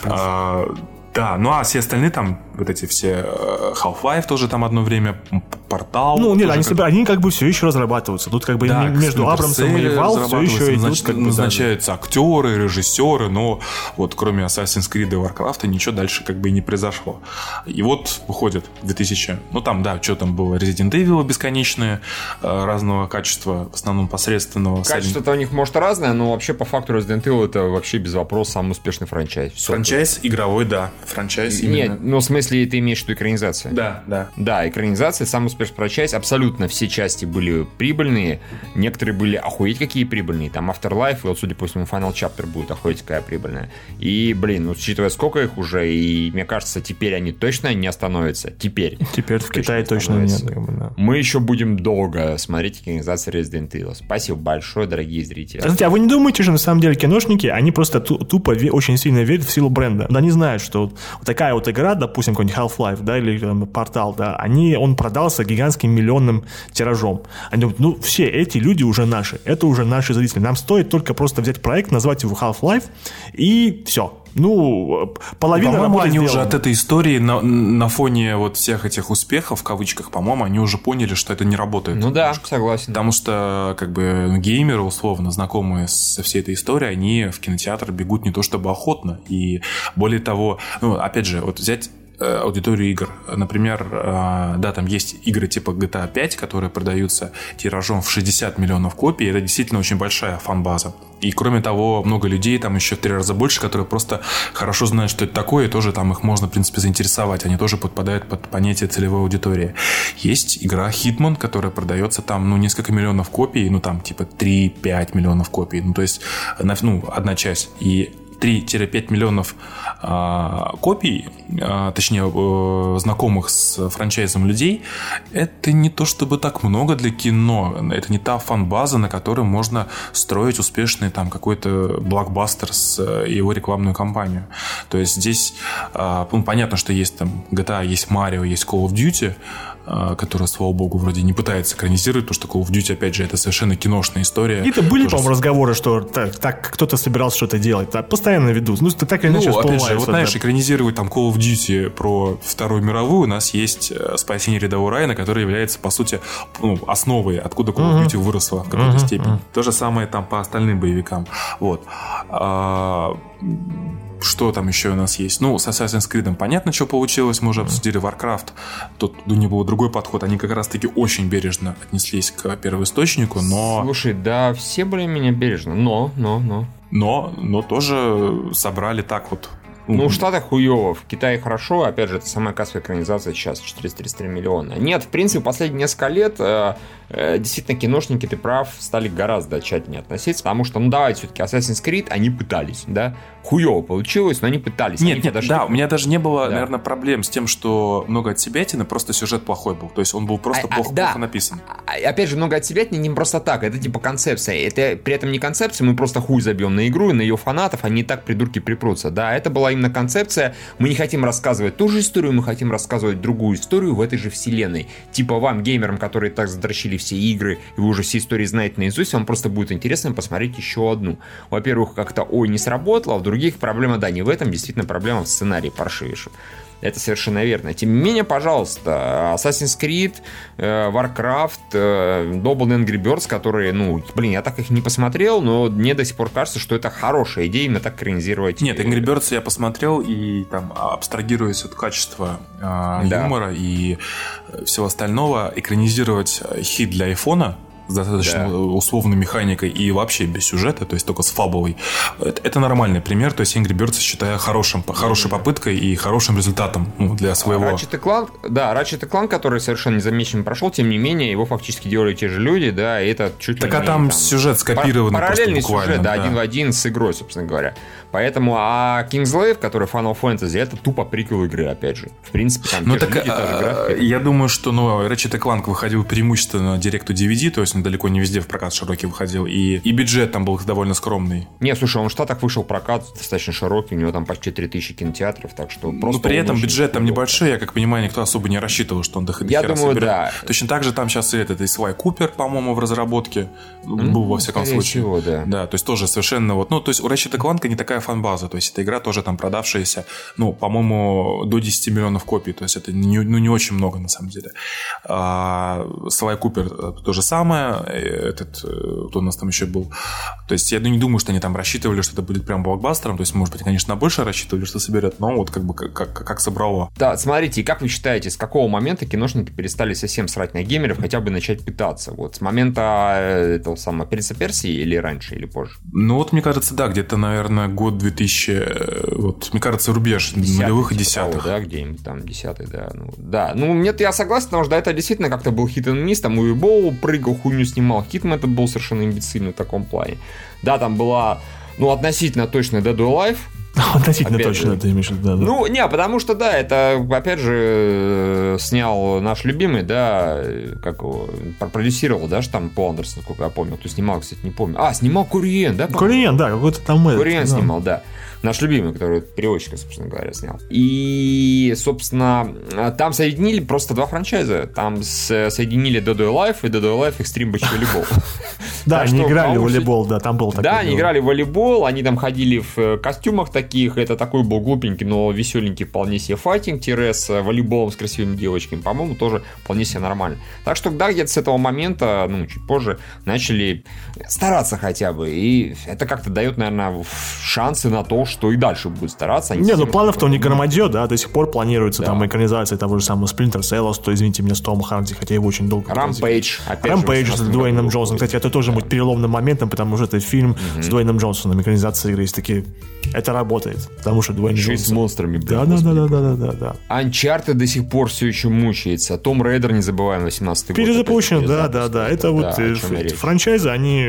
А, да, ну а все остальные там, вот эти все э, Half-Life тоже там одно время, Портал. Ну, нет, они, как... себя, они как бы все еще разрабатываются. Тут как бы да, между Абрамсом и Valve все еще идут. как бы, назначаются да. актеры, режиссеры, но вот кроме Assassin's Creed и Warcraft ничего дальше как бы и не произошло. И вот выходит 2000, ну там, да, что там было, Resident Evil бесконечные, э, разного качества, в основном посредственного. Качество-то у них может разное, но вообще по факту Resident Evil это вообще без вопроса самый успешный франчайз. Все франчайз игровой, да франчайз именно. Нет, ну в смысле ты имеешь в виду экранизацию? Да, да. Да, экранизация, самый успешный франчайз, абсолютно все части были прибыльные, некоторые были охуеть какие прибыльные, там Afterlife, и вот судя по всему Final Chapter будет охуеть какая прибыльная. И, блин, ну учитывая сколько их уже, и мне кажется, теперь они точно не остановятся. Теперь. Теперь в Китае точно нет. Мы еще будем долго смотреть экранизацию Resident Evil. Спасибо большое, дорогие зрители. Знаете, а вы не думаете, что на самом деле киношники, они просто тупо очень сильно верят в силу бренда. Да они знают, что вот такая вот игра, допустим, допустим, какой-нибудь Half-Life, да, или там, портал, да, они, он продался гигантским миллионным тиражом. Они думают, ну, все эти люди уже наши, это уже наши зрители. Нам стоит только просто взять проект, назвать его Half-Life, и все. Ну, половина По-моему, они сделана. уже от этой истории на, на фоне вот всех этих успехов, в кавычках, по-моему, они уже поняли, что это не работает. Ну да, согласен. Потому что, как бы, геймеры, условно, знакомые со всей этой историей, они в кинотеатр бегут не то чтобы охотно. И более того, ну, опять же, вот взять аудиторию игр. Например, э, да, там есть игры типа GTA 5, которые продаются тиражом в 60 миллионов копий. Это действительно очень большая фан-база. И кроме того, много людей, там еще в три раза больше, которые просто хорошо знают, что это такое, и тоже там их можно, в принципе, заинтересовать. Они тоже подпадают под понятие целевой аудитории. Есть игра Hitman, которая продается там, ну, несколько миллионов копий, ну, там, типа 3-5 миллионов копий. Ну, то есть, ну, одна часть. И 3-5 миллионов а, копий, а, точнее, э, знакомых с франчайзом людей, это не то чтобы так много для кино. Это не та фан-база, на которой можно строить успешный там какой-то блокбастер с э, его рекламную кампанию. То есть здесь, а, ну, понятно, что есть там GTA, есть Mario, есть Call of Duty, а, которая, слава богу, вроде не пытается экранизировать, потому что Call of Duty, опять же, это совершенно киношная история. Какие-то были, Тоже по-моему, разговоры, что так, так кто-то собирался что-то делать. Так, постоянно ведут. Ну, ты так или иначе Ну, опять же, вот знаешь, да. экранизировать там Call of Duty про Вторую мировую, у нас есть э, «Спасение рядового Райана», который является, по сути, ну, основой, откуда Call of Duty выросла в какой-то степени. То же самое там по остальным боевикам. Вот. А, что там еще у нас есть? Ну, с Assassin's Creed понятно, что получилось. Мы уже обсудили Warcraft. Тут у него был другой подход. Они как раз-таки очень бережно отнеслись к первоисточнику, но, Слушай, да, все более-менее бережно. Но, но, но. но, но тоже собрали так вот. Ну, в Штатах хуево, в Китае хорошо, опять же, это самая кассовая экранизация сейчас, 433 миллиона. Нет, в принципе, последние несколько лет э, действительно киношники, ты прав, стали гораздо тщательнее относиться, потому что, ну, давайте все-таки Assassin's Creed, они пытались, да, хуево получилось, но они пытались. Нет, они нет, подошли да, у меня даже не было, Да. наверное, проблем с тем, что много от себя просто сюжет плохой был. То есть он был просто А- а, плохо, да. плохо написан. А- Опять же, много от себя не, не просто так, это типа концепция. Это при этом не концепция, мы просто хуй забьем на игру и на ее фанатов, они и так придурки припрутся. Да, это была именно концепция. Мы не хотим рассказывать ту же историю, мы хотим рассказывать другую историю в этой же вселенной. Типа вам, геймерам, которые так задрочили все игры, и вы уже все истории знаете наизусть, вам просто будет интересно посмотреть еще одну. Во-первых, как-то ой, не сработало, а в других проблема, да, не в этом, действительно проблема в сценарии паршивейшем. Это совершенно верно. Тем не менее, пожалуйста, Assassin's Creed, э, Warcraft, э, Double Angry Birds, которые, ну, блин, я так их не посмотрел, но мне до сих пор кажется, что это хорошая идея именно так экранизировать. Нет, Angry Birds я посмотрел и там абстрагируясь от качества а, Да. юмора и э, всего остального, экранизировать э, хит для айфона с достаточно Да. условной механикой и вообще без сюжета, то есть только с фабулой. Это, это нормальный пример, то есть Angry Birds считаю хорошим, хорошей попыткой и хорошим результатом ну, для своего... Ratchet Clank, да, Ratchet Clank, который совершенно незамеченным прошел, тем не менее, его фактически делали те же люди, да, и это чуть ли Так а не, там сюжет скопированный Параллельный буквально, сюжет, да, да. один в один с игрой, собственно говоря. Поэтому, а Kingsglaive, который Final Fantasy, это тупо приквел игры, опять же. В принципе, там Ну же так люди, а, графика. я думаю, что ну, Ratchet Clank выходил преимущественно на Direct DVD, то есть он далеко не везде в прокат широкий выходил, и, и бюджет там был довольно скромный. Не, слушай, он в Штатах вышел прокат достаточно широкий, у него там почти 3000 кинотеатров, так что просто... Но при этом бюджет там небольшой, я как понимаю, никто особо не рассчитывал, что он до Я думаю, соберет. да. Точно так же там сейчас и этот, и Свай Купер, по-моему, в разработке был во всяком случае. всего, да. Да, то есть тоже совершенно вот, ну, то есть у Ratchet Clank не такая фан-база, то есть эта игра тоже там продавшаяся, ну, по-моему, до 10 миллионов копий, то есть это не, ну, не очень много на самом деле. А, Слай Купер э, то же самое, э, этот, э, кто у нас там еще был, то есть я ну, не думаю, что они там рассчитывали, что это будет прям блокбастером, то есть, может быть, конечно, на больше рассчитывали, что соберет, но вот как бы как, как, как собрало. Да, смотрите, и как вы считаете, с какого момента киношники перестали совсем срать на геймеров, хотя бы начать пытаться? Вот с момента этого самого Принца Персии или раньше, или позже? Ну вот, мне кажется, да, где-то, наверное, год 2000, э, вот, мне кажется, рубеж нулевых и типа десятых. того, да, где-нибудь там десятый, да. Ну, да, ну, нет, я согласен, потому что да, это действительно как-то был хит and miss, там Уибоу прыгал, хуйню снимал, Хитман это был совершенно имбецильный в таком плане. Да, там была, ну, относительно точно Dead or Alive, Относительно Опять точно же. ты имеешь в виду, да, да. Ну, не, потому что, да, это, опять же, э, снял наш любимый, да, как его, про- продюсировал, да, там Пол Андерсон, насколько я помню. Кто снимал, кстати, не помню. А, снимал Куриен, да? Кориен, да, какой-то там Куриен да. снимал, да. Наш любимый, который переводчика, собственно говоря, снял. И, собственно, там соединили просто два франчайза. Там соединили Dead or Alive и Dead or Alive Extreme Beach Volleyball. Да, они играли в волейбол, да, там был такой. Да, они играли в волейбол, они там ходили в э, костюмах таких. Это такой был глупенький, но веселенький вполне себе файтинг с волейболом с красивыми девочками. По-моему, тоже вполне себе нормально. Так что, да, где-то с этого момента, ну, чуть позже, начали стараться хотя бы. И это как-то дает, наверное, шансы на то, что и дальше будут стараться. Не, ну планов-то у них громадье, да, до сих пор планируется да. там экранизация того же самого Splinter Cell, то, извините меня, с Томом Харди, хотя его очень долго... Рампейдж. Рампейдж с Дуэйном Джонсоном. Кстати, это тоже будет переломным моментом, потому что это фильм mm-hmm. с Дуэйном Джонсоном, экранизация игры. Есть такие это работает, потому что Дуэйн Джонсон... с монстрами, да, да, да, да, да, да, да. Uncharted до сих пор все еще мучается. Том Рейдер, не забываем, 18 год. Перезапущен, да, да, да. Это вот э, франчайзы, они...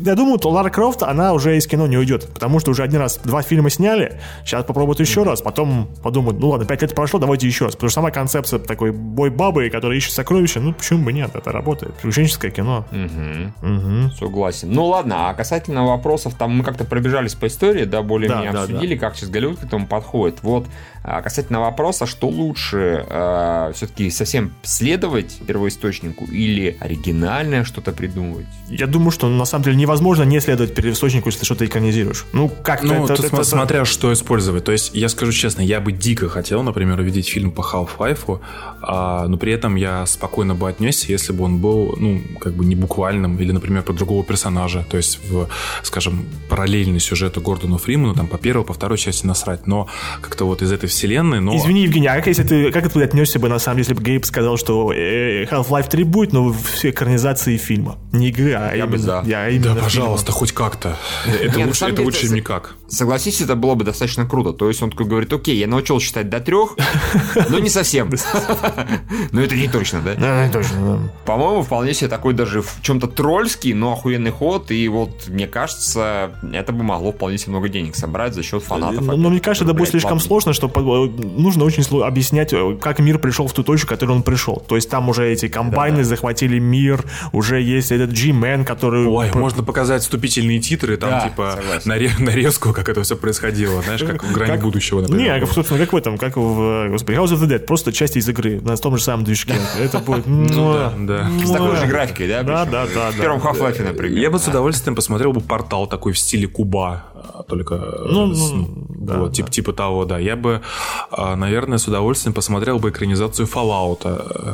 Я думаю, Лара Крофт, она уже из кино не уйдет, потому что уже один раз два фильма сняли, сейчас попробуют еще раз, потом подумают, ну ладно, пять лет прошло, давайте еще раз. Потому что сама концепция такой бой-бабы, которая ищет сокровища, ну почему бы нет, это работает. Приключенческое кино. Угу. Угу. Согласен. Ну ладно, а касательно вопросов, там мы как-то пробежались по истории, да, более-менее да, обсудили, да, да. как сейчас Голливуд к этому подходит. Вот а касательно вопроса, что лучше, э, все-таки совсем следовать первоисточнику или оригинальное что-то придумывать? Я думаю, что на самом деле невозможно не следовать первоисточнику, если что-то экранизируешь. Ну, как Ну, это, это, это, смотря что использовать. То есть, я скажу честно, я бы дико хотел, например, увидеть фильм по Half-Life, а, но при этом я спокойно бы отнесся, если бы он был, ну, как бы не буквальным, или, например, про другого персонажа, то есть, в, скажем, параллельный сюжету Гордону Фриману, там, по первой, по второй части насрать, но как-то вот из этой вселенной, но... Извини, Евгений, а как, если ты, как ты отнесся бы, на самом деле, если бы Гейб сказал, что э, Half-Life 3 будет, но в экранизации фильма? Не игры, а я именно... Бы за. Я именно да, пожалуйста, фильма. хоть как-то. Это Нет, лучше, это лучше, чем никак. Согласись, это было бы достаточно круто. То есть он такой говорит, окей, я научил считать до трех, но не совсем. Но это не точно, да? Да, не точно, По-моему, вполне себе такой даже в чем-то тролльский, но охуенный ход. И вот, мне кажется, это бы могло вполне себе много денег собрать за счет фанатов. Но мне кажется, это будет слишком сложно, что нужно очень объяснять, э, как мир пришел в ту точку, в которую он пришел. То есть там уже эти комбайны захватили мир, уже есть этот G-Man, который... Ой, можно показать вступительные титры, там типа нарезку, как это все происходило, знаешь, как в грани будущего, например. Не, собственно, как в этом, как в, господи, House of the Dead, просто часть из игры на том же самом движке. Это будет... Ну да, да. С такой же графикой, да? Да, да, да. В первом Half-Life, например. Я бы с удовольствием посмотрел бы портал такой в стиле куба, только ну, с, ну, да, вот, да. Тип, типа того, да. Я бы, а, наверное, с удовольствием посмотрел бы экранизацию Fallout.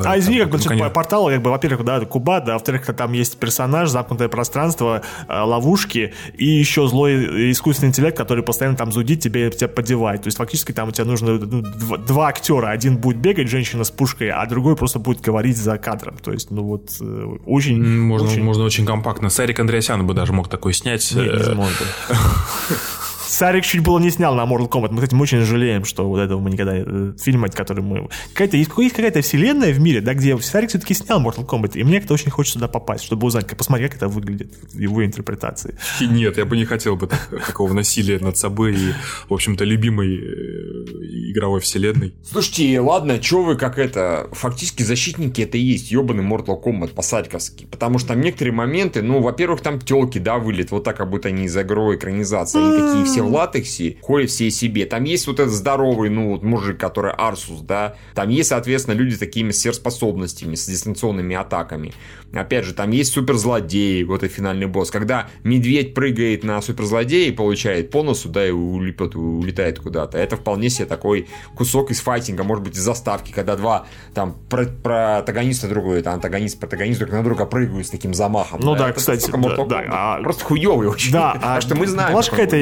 А извини, как бы конечно... портал, как бы, во-первых, да, Куба, да, во-вторых, там есть персонаж, замкнутое пространство, а, ловушки и еще злой искусственный интеллект, который постоянно там зудит, тебе, тебя подевает. То есть фактически там у тебя нужно ну, два, два актера. Один будет бегать, женщина с пушкой, а другой просто будет говорить за кадром. То есть, ну вот, э, очень... Можно очень, можно очень компактно. Сарик Андреасян бы даже мог такой снять. Нет, не. Сарик чуть было не снял на Mortal Kombat. Мы, кстати, мы очень жалеем, что вот этого мы никогда... Э, фильм, который мы... Какая-то, есть, есть какая-то вселенная в мире, да, где Сарик все-таки снял Mortal Kombat, и мне как-то очень хочется туда попасть, чтобы узнать, как, посмотреть, как это выглядит в его интерпретации. Нет, я бы не хотел бы такого насилия над собой и, в общем-то, любимой э, игровой вселенной. Слушайте, ладно, что вы как это... Фактически защитники это и есть ебаный Mortal Kombat по-садьковски. Потому что там некоторые моменты, ну, во-первых, там телки, да, вылет, вот так, как будто они из игровой экранизации. Они такие все в латексе, ходят все себе. Там есть вот этот здоровый, ну, вот мужик, который Арсус, да. Там есть, соответственно, люди с такими сверхспособностями, с дистанционными атаками. Опять же, там есть суперзлодеи, вот и финальный босс. Когда медведь прыгает на суперзлодея и получает по носу, да, и улепет, улетает куда-то. Это вполне себе такой кусок из файтинга, может быть, из заставки, когда два там про протагониста другой, там антагонист, протагонист друг на друга прыгают с таким замахом. Ну да, да кстати, да, да, а... просто хуёвый очень. Да, а что мы знаем. Была какая-то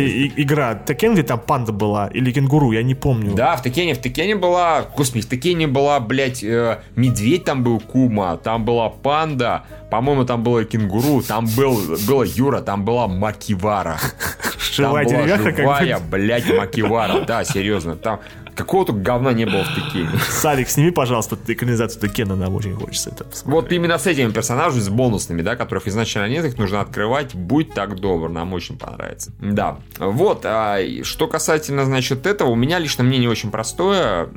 игра Текен, где там панда была, или кенгуру, я не помню. Да, в Текене, в Текене была, господи, в Текене была, блядь, э, медведь там был Кума, там была панда, по-моему, там было кенгуру, там был, было Юра, там была Макивара. Там была живая, блядь, Макивара. Да, серьезно. Там Какого-то говна не было в Текене. Сарик, сними, пожалуйста, экранизацию Текена, нам очень хочется это посмотреть. Вот именно с этими персонажами, с бонусными, да, которых изначально нет, их нужно открывать. Будь так добр, нам очень понравится. Да. Вот, а, что касательно, значит, этого, у меня лично мнение очень простое.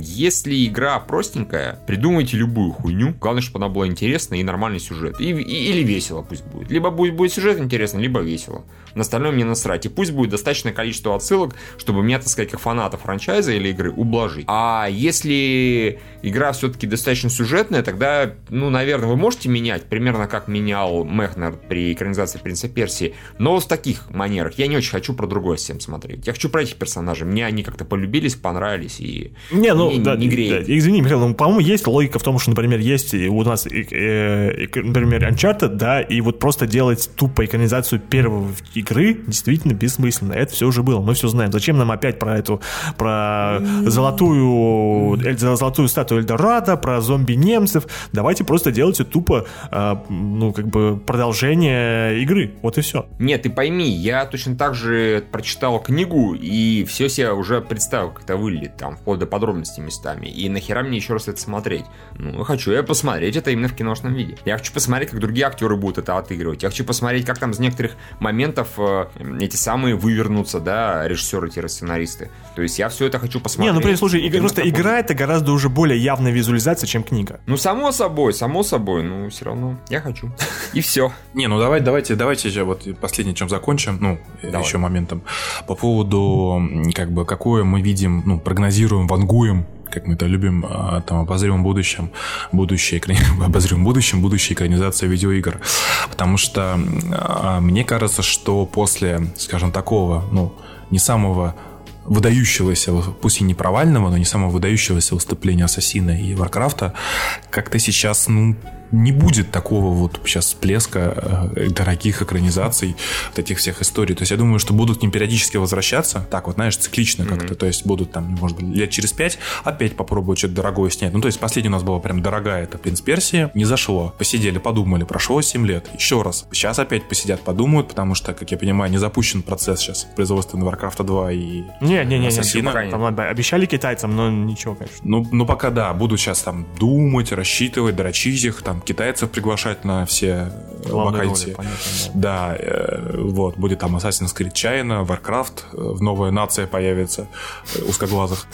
Если игра простенькая, придумайте любую хуйню. Главное, чтобы она была интересна и нормальный сюжет. И, и, или весело пусть будет. Либо будет, будет сюжет интересный, либо весело. На остальное мне насрать. И пусть будет достаточное количество отсылок, чтобы меня, так сказать, как фаната франчайза или игры ублажить. А если игра все-таки достаточно сюжетная, тогда, ну, наверное, вы можете менять, примерно как менял Мехнер при экранизации «Принца Персии», но в таких манерах. Я не очень хочу про другое всем смотреть. Я хочу про этих персонажей. Мне они как-то полюбились, понравились и не, ну, не, да, не греет. Да, извини, Михаил, ну, по-моему, есть логика в том, что, например, есть у нас, э, э, например, Uncharted, да, и вот просто делать тупо экранизацию первой игры действительно бессмысленно. Это все уже было, мы все знаем. Зачем нам опять про эту, про золотую, золотую статую Эльдорадо, про зомби-немцев? Давайте просто делайте тупо, э, ну, как бы продолжение игры. Вот и все. Нет, ты пойми, я точно так же прочитал книгу и все себе уже представил, как это выглядит, там, вплоть до подробностей местами. И нахера мне еще раз это смотреть? Ну, хочу я посмотреть это именно в киношном виде. Я хочу посмотреть, как другие актеры будут это отыгрывать. Я хочу посмотреть, как там с некоторых моментов э, эти самые вывернутся, да, режиссеры-сценаристы. То есть я все это хочу посмотреть. Не, ну, при слушай, игра, просто игра это гораздо уже более явная визуализация, чем книга. Ну, само собой, само собой, ну, все равно я хочу. И все. Не, ну давайте, давайте, давайте вот последнее, чем закончим, ну, Давай. еще моментом. По поводу, как бы, какое мы видим, ну, прогнозируем, вангуем как мы это любим, а, там, обозримом будущем, будущее, обозримом будущем, будущая экранизация видеоигр. Потому что а, мне кажется, что после, скажем, такого, ну, не самого выдающегося, пусть и не провального, но не самого выдающегося выступления Ассасина и Варкрафта, как-то сейчас, ну, не будет такого вот сейчас всплеска э, дорогих экранизаций вот этих всех историй. То есть я думаю, что будут к ним периодически возвращаться, так вот, знаешь, циклично как-то. Mm-hmm. То есть будут там, может быть, лет через пять опять попробовать что-то дорогое снять. Ну, то есть последний у нас была прям дорогая, это «Принц Персии». Не зашло. Посидели, подумали, прошло 7 лет. Еще раз. Сейчас опять посидят, подумают, потому что, как я понимаю, не запущен процесс сейчас производства Warcraft 2 и Не-не-не, там обещали китайцам, но ничего, конечно. Ну, ну, пока да, будут сейчас там думать, рассчитывать, дрочить их, там китайцев приглашать на все Главные вакансии. Роли, да. э, вот, будет там Assassin's Creed China, Warcraft, э, в новая нация появится э, узкоглазых.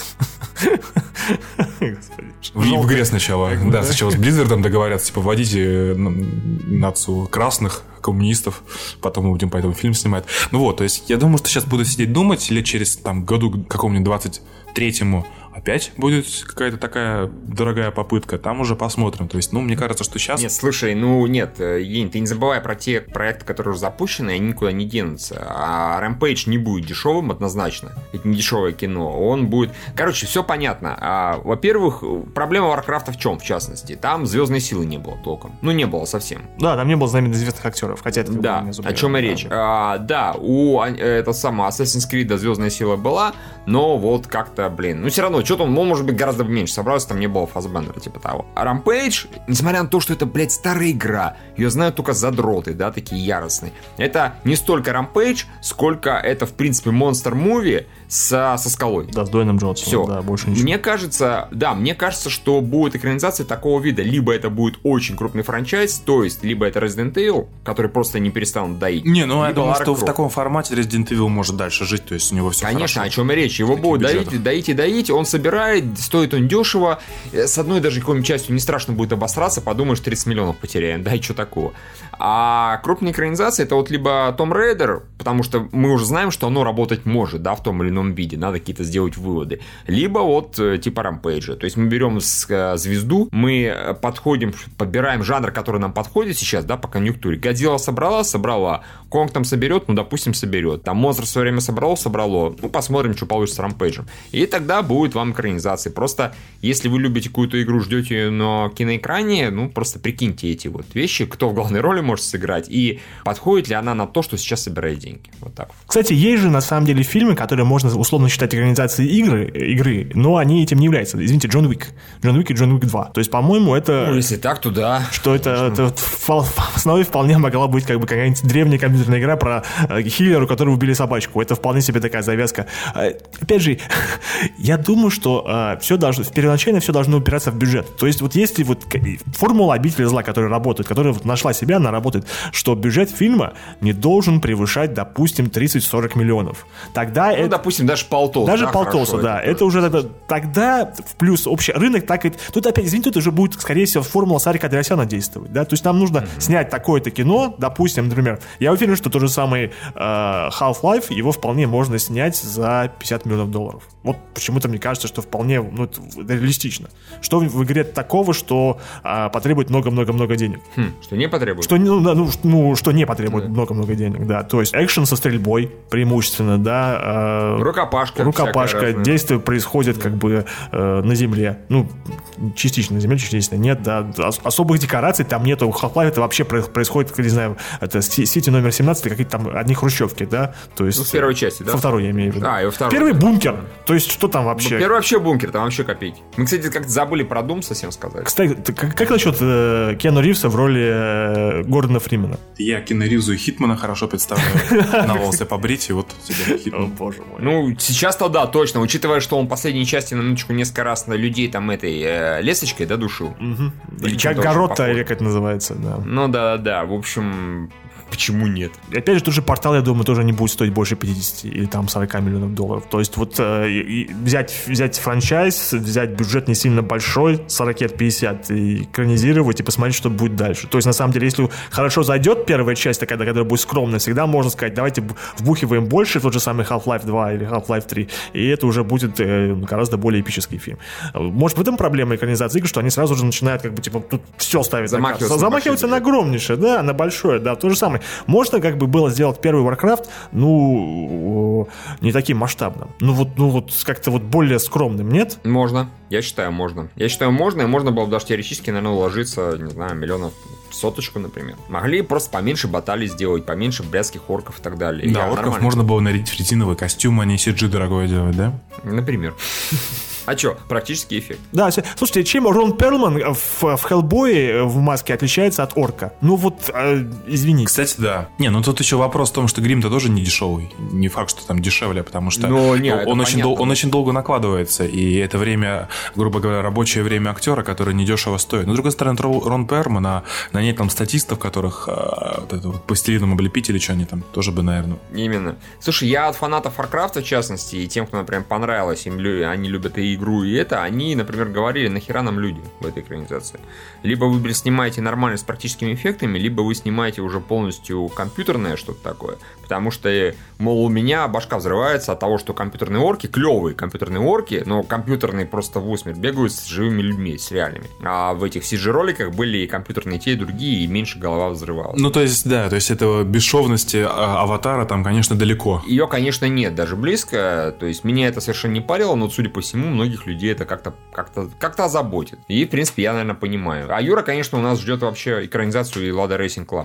В, в игре сначала. Да, сначала с Blizzard договорятся, типа, вводите нацию красных, коммунистов, потом мы будем по этому фильм снимать. Ну вот, то есть я думаю, что сейчас буду сидеть думать, или через там году какому-нибудь 23-му опять будет какая-то такая дорогая попытка, там уже посмотрим. То есть, ну, мне кажется, что сейчас... Нет, слушай, ну, нет, э, Ень, ты не забывай про те проекты, которые уже запущены, они никуда не денутся. А Rampage не будет дешевым однозначно. Это не дешевое кино. Он будет... Короче, все понятно. А, во-первых, проблема Warcraft в чем, в частности? Там звездной силы не было толком. Ну, не было совсем. Да, там не было знаменитых известных актеров, хотя это... Да, о чем и речь. А, да, у это самое Assassin's Creed звездная сила была, но вот как-то, блин, ну, все равно что-то он, он, может быть, гораздо меньше собрался, там не было Фассбендера, типа того. А Rampage, несмотря на то, что это, блядь, старая игра, ее знают только задроты, да, такие яростные. Это не столько Rampage, сколько это, в принципе, Monster Movie со, со скалой. Да, с Дуэйном Джонсом. Все. Да, больше ничего. Мне кажется, да, мне кажется, что будет экранизация такого вида. Либо это будет очень крупный франчайз, то есть, либо это Resident Evil, который просто не перестанут доить. Не, ну я думаю, что в таком формате Resident Evil может дальше жить, то есть у него все Конечно, хорошо. о чем и речь. Его будут доить, доить и доить, он собирает, стоит он дешево. Э, с одной даже какой-нибудь частью не страшно будет обосраться, подумаешь, 30 миллионов потеряем, да, и что такого. А крупная экранизация это вот либо Том Рейдер, потому что мы уже знаем, что оно работать может, да, в том или ином виде, надо какие-то сделать выводы. Либо вот э, типа Рампейджа, то есть мы берем э, звезду, мы подходим, подбираем жанр, который нам подходит сейчас, да, по конъюнктуре. Годзилла собрала, собрала. Конг там соберет, ну, допустим, соберет. Там Монстр в свое время собрало, собрало. Ну, посмотрим, что получится с Рампейджем. И тогда будет вам экранизация. Просто, если вы любите какую-то игру, ждете на киноэкране, ну, просто прикиньте эти вот вещи, кто в главной роли может сыграть, и подходит ли она на то, что сейчас собирает деньги. Вот так. Кстати, есть же, на самом деле, фильмы, которые можно условно считать экранизацией игры, игры, но они этим не являются. Извините, Джон Уик. Джон Уик и Джон Уик 2. То есть, по-моему, это... Ну, если так, то да. Что это, это в основе вполне могла быть как бы какая-нибудь древняя компьютерная игра про э, хиллера, у которого убили собачку. Это вполне себе такая завязка. Э, опять же, я думаю, что э, все должно, первоначально все должно упираться в бюджет. То есть вот если вот формула обители зла, которая работает, которая вот нашла себя, она работает, что бюджет фильма не должен превышать, допустим, 30-40 миллионов. Тогда ну, это... допустим, даже полтос. Даже да, полтоса, хорошо, да. Это, это уже тогда, тогда в плюс общий рынок, так и... Тут опять, извините, тут уже будет, скорее всего, формула Сарика Адресяна действовать, да. То есть нам нужно mm-hmm. снять такое-то кино, допустим, например, я уверен, уверен, что тот же самый э, Half-Life, его вполне можно снять за 50 миллионов долларов. Вот почему-то мне кажется, что вполне ну, это реалистично. Что в игре такого, что э, потребует много-много-много денег? Хм, что не потребует? Что, ну, ну, ну, что не потребует много-много да. денег, да. То есть экшен со стрельбой преимущественно, да. Э, рукопашка. Рукопашка. Действие происходит как бы э, на земле. Ну, частично на земле, частично нет, да. Особых декораций там нету. Half-Life это вообще происходит, не знаю, это Сити номер 17, какие-то там одни хрущевки, да. То есть, ну, в первой части, да? Во второй я имею в виду. А, и во второй. Первый бункер. То есть, что там вообще? Первый вообще бункер, там вообще копейки. Мы, кстати, как-то забыли про Дум совсем сказать. Кстати, как, как насчет э, Киану Ривза в роли э, Гордона Фримена? Я Киану Ривзу и Хитмана хорошо представляю. На волосы побрить, и вот тебе Хитман. О, боже мой. Ну, сейчас-то да, точно. Учитывая, что он в последней части на минуточку несколько раз на людей там этой э, лесочкой, да, душил. Угу. Или как Горота, или как это называется, да. Ну да, да, в общем, Почему нет? Опять же, тот же портал, я думаю, тоже не будет стоить больше 50 или там 40 миллионов долларов. То есть вот э, взять, взять франчайз, взять бюджет не сильно большой, 40-50, и экранизировать и посмотреть, что будет дальше. То есть на самом деле, если хорошо зайдет первая часть, такая, которая будет скромная, всегда можно сказать, давайте вбухиваем больше, тот же самый Half-Life 2 или Half-Life 3, и это уже будет э, гораздо более эпический фильм. Может, в этом проблема экранизации игр, что они сразу же начинают как бы, типа, тут все ставить Замахиваться, на на огромнейшее, да, на большое, да, то же самое. Можно как бы было сделать первый Warcraft, ну, не таким масштабным. Ну вот, ну вот как-то вот более скромным, нет? Можно. Я считаю, можно. Я считаю, можно, и можно было бы даже теоретически, наверное, уложиться, не знаю, миллионов соточку, например. Могли просто поменьше баталий сделать, поменьше блядских орков и так далее. Да, Я орков можно было нарядить в резиновый костюм, а не CG дорогое делать, да? Например. А что, практический эффект. Да, слушайте, чем Рон Перлман в, в Хеллбое в маске отличается от орка? Ну вот, э, извините. Кстати, да. Не, ну тут еще вопрос в том, что грим-то тоже не дешевый. Не факт, что там дешевле, потому что Но, не, он, очень дол- он очень долго накладывается, и это время, грубо говоря, рабочее время актера, которое недешево стоит. Но, с другой стороны, Рон Перлман, а на ней там статистов, которых э, вот это вот пластилином облепить или что они там, тоже бы, наверное. Именно. Слушай, я от фанатов Warcraft, в частности, и тем, кто, например, понравилось, им, они любят и игру, и это, они, например, говорили, нахера нам люди в этой экранизации. Либо вы снимаете нормально с практическими эффектами, либо вы снимаете уже полностью компьютерное что-то такое. Потому что, мол, у меня башка взрывается от того, что компьютерные орки, клевые компьютерные орки, но компьютерные просто в усмерть бегают с живыми людьми, с реальными. А в этих CG-роликах были и компьютерные те, и другие, и меньше голова взрывалась. Ну, то есть, да, то есть этого бесшовности а, аватара там, конечно, далеко. Ее, конечно, нет, даже близко. То есть, меня это совершенно не парило, но, судя по всему, многих людей это как-то как -то, как -то озаботит. И, в принципе, я, наверное, понимаю. А Юра, конечно, у нас ждет вообще экранизацию и Лада.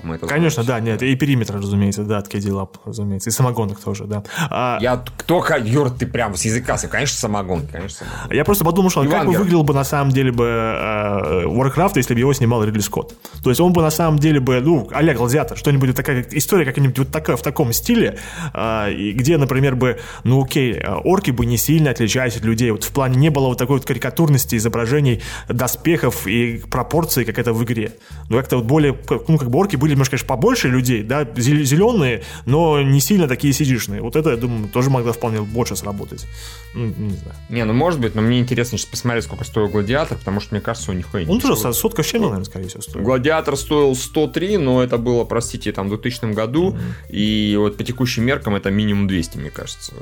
Мы это конечно, да, нет, и периметр, разумеется, да, от KD Разумеется. И самогонок тоже, да. А... Я кто, Юр, ты прям с языка, конечно, самогон, конечно, самогон. Я просто подумал, что как бы выглядел бы на самом деле бы э, Warcraft, если бы его снимал Ридли Скотт. То есть он бы на самом деле бы, ну, а-ля Гладиатор, что-нибудь такая история какая-нибудь вот такая, в таком стиле, э, где, например, бы, ну, окей, э, орки бы не сильно отличались от людей. Вот в плане не было вот такой вот карикатурности изображений доспехов и пропорций, как это в игре. Но как-то вот более, ну, как бы орки были немножко, конечно, побольше людей, да, зеленые, но не сильно такие сидишные. Вот это, я думаю, тоже могло вполне больше сработать. Ну, не знаю. Не, ну может быть, но мне интересно сейчас посмотреть, сколько стоил Гладиатор, потому что, мне кажется, у них и Он тоже сотка с чем, наверное, скорее всего, стоил. Гладиатор стоил 103, но это было, простите, там, в 2000 году, mm-hmm. и вот по текущим меркам это минимум 200, мне кажется.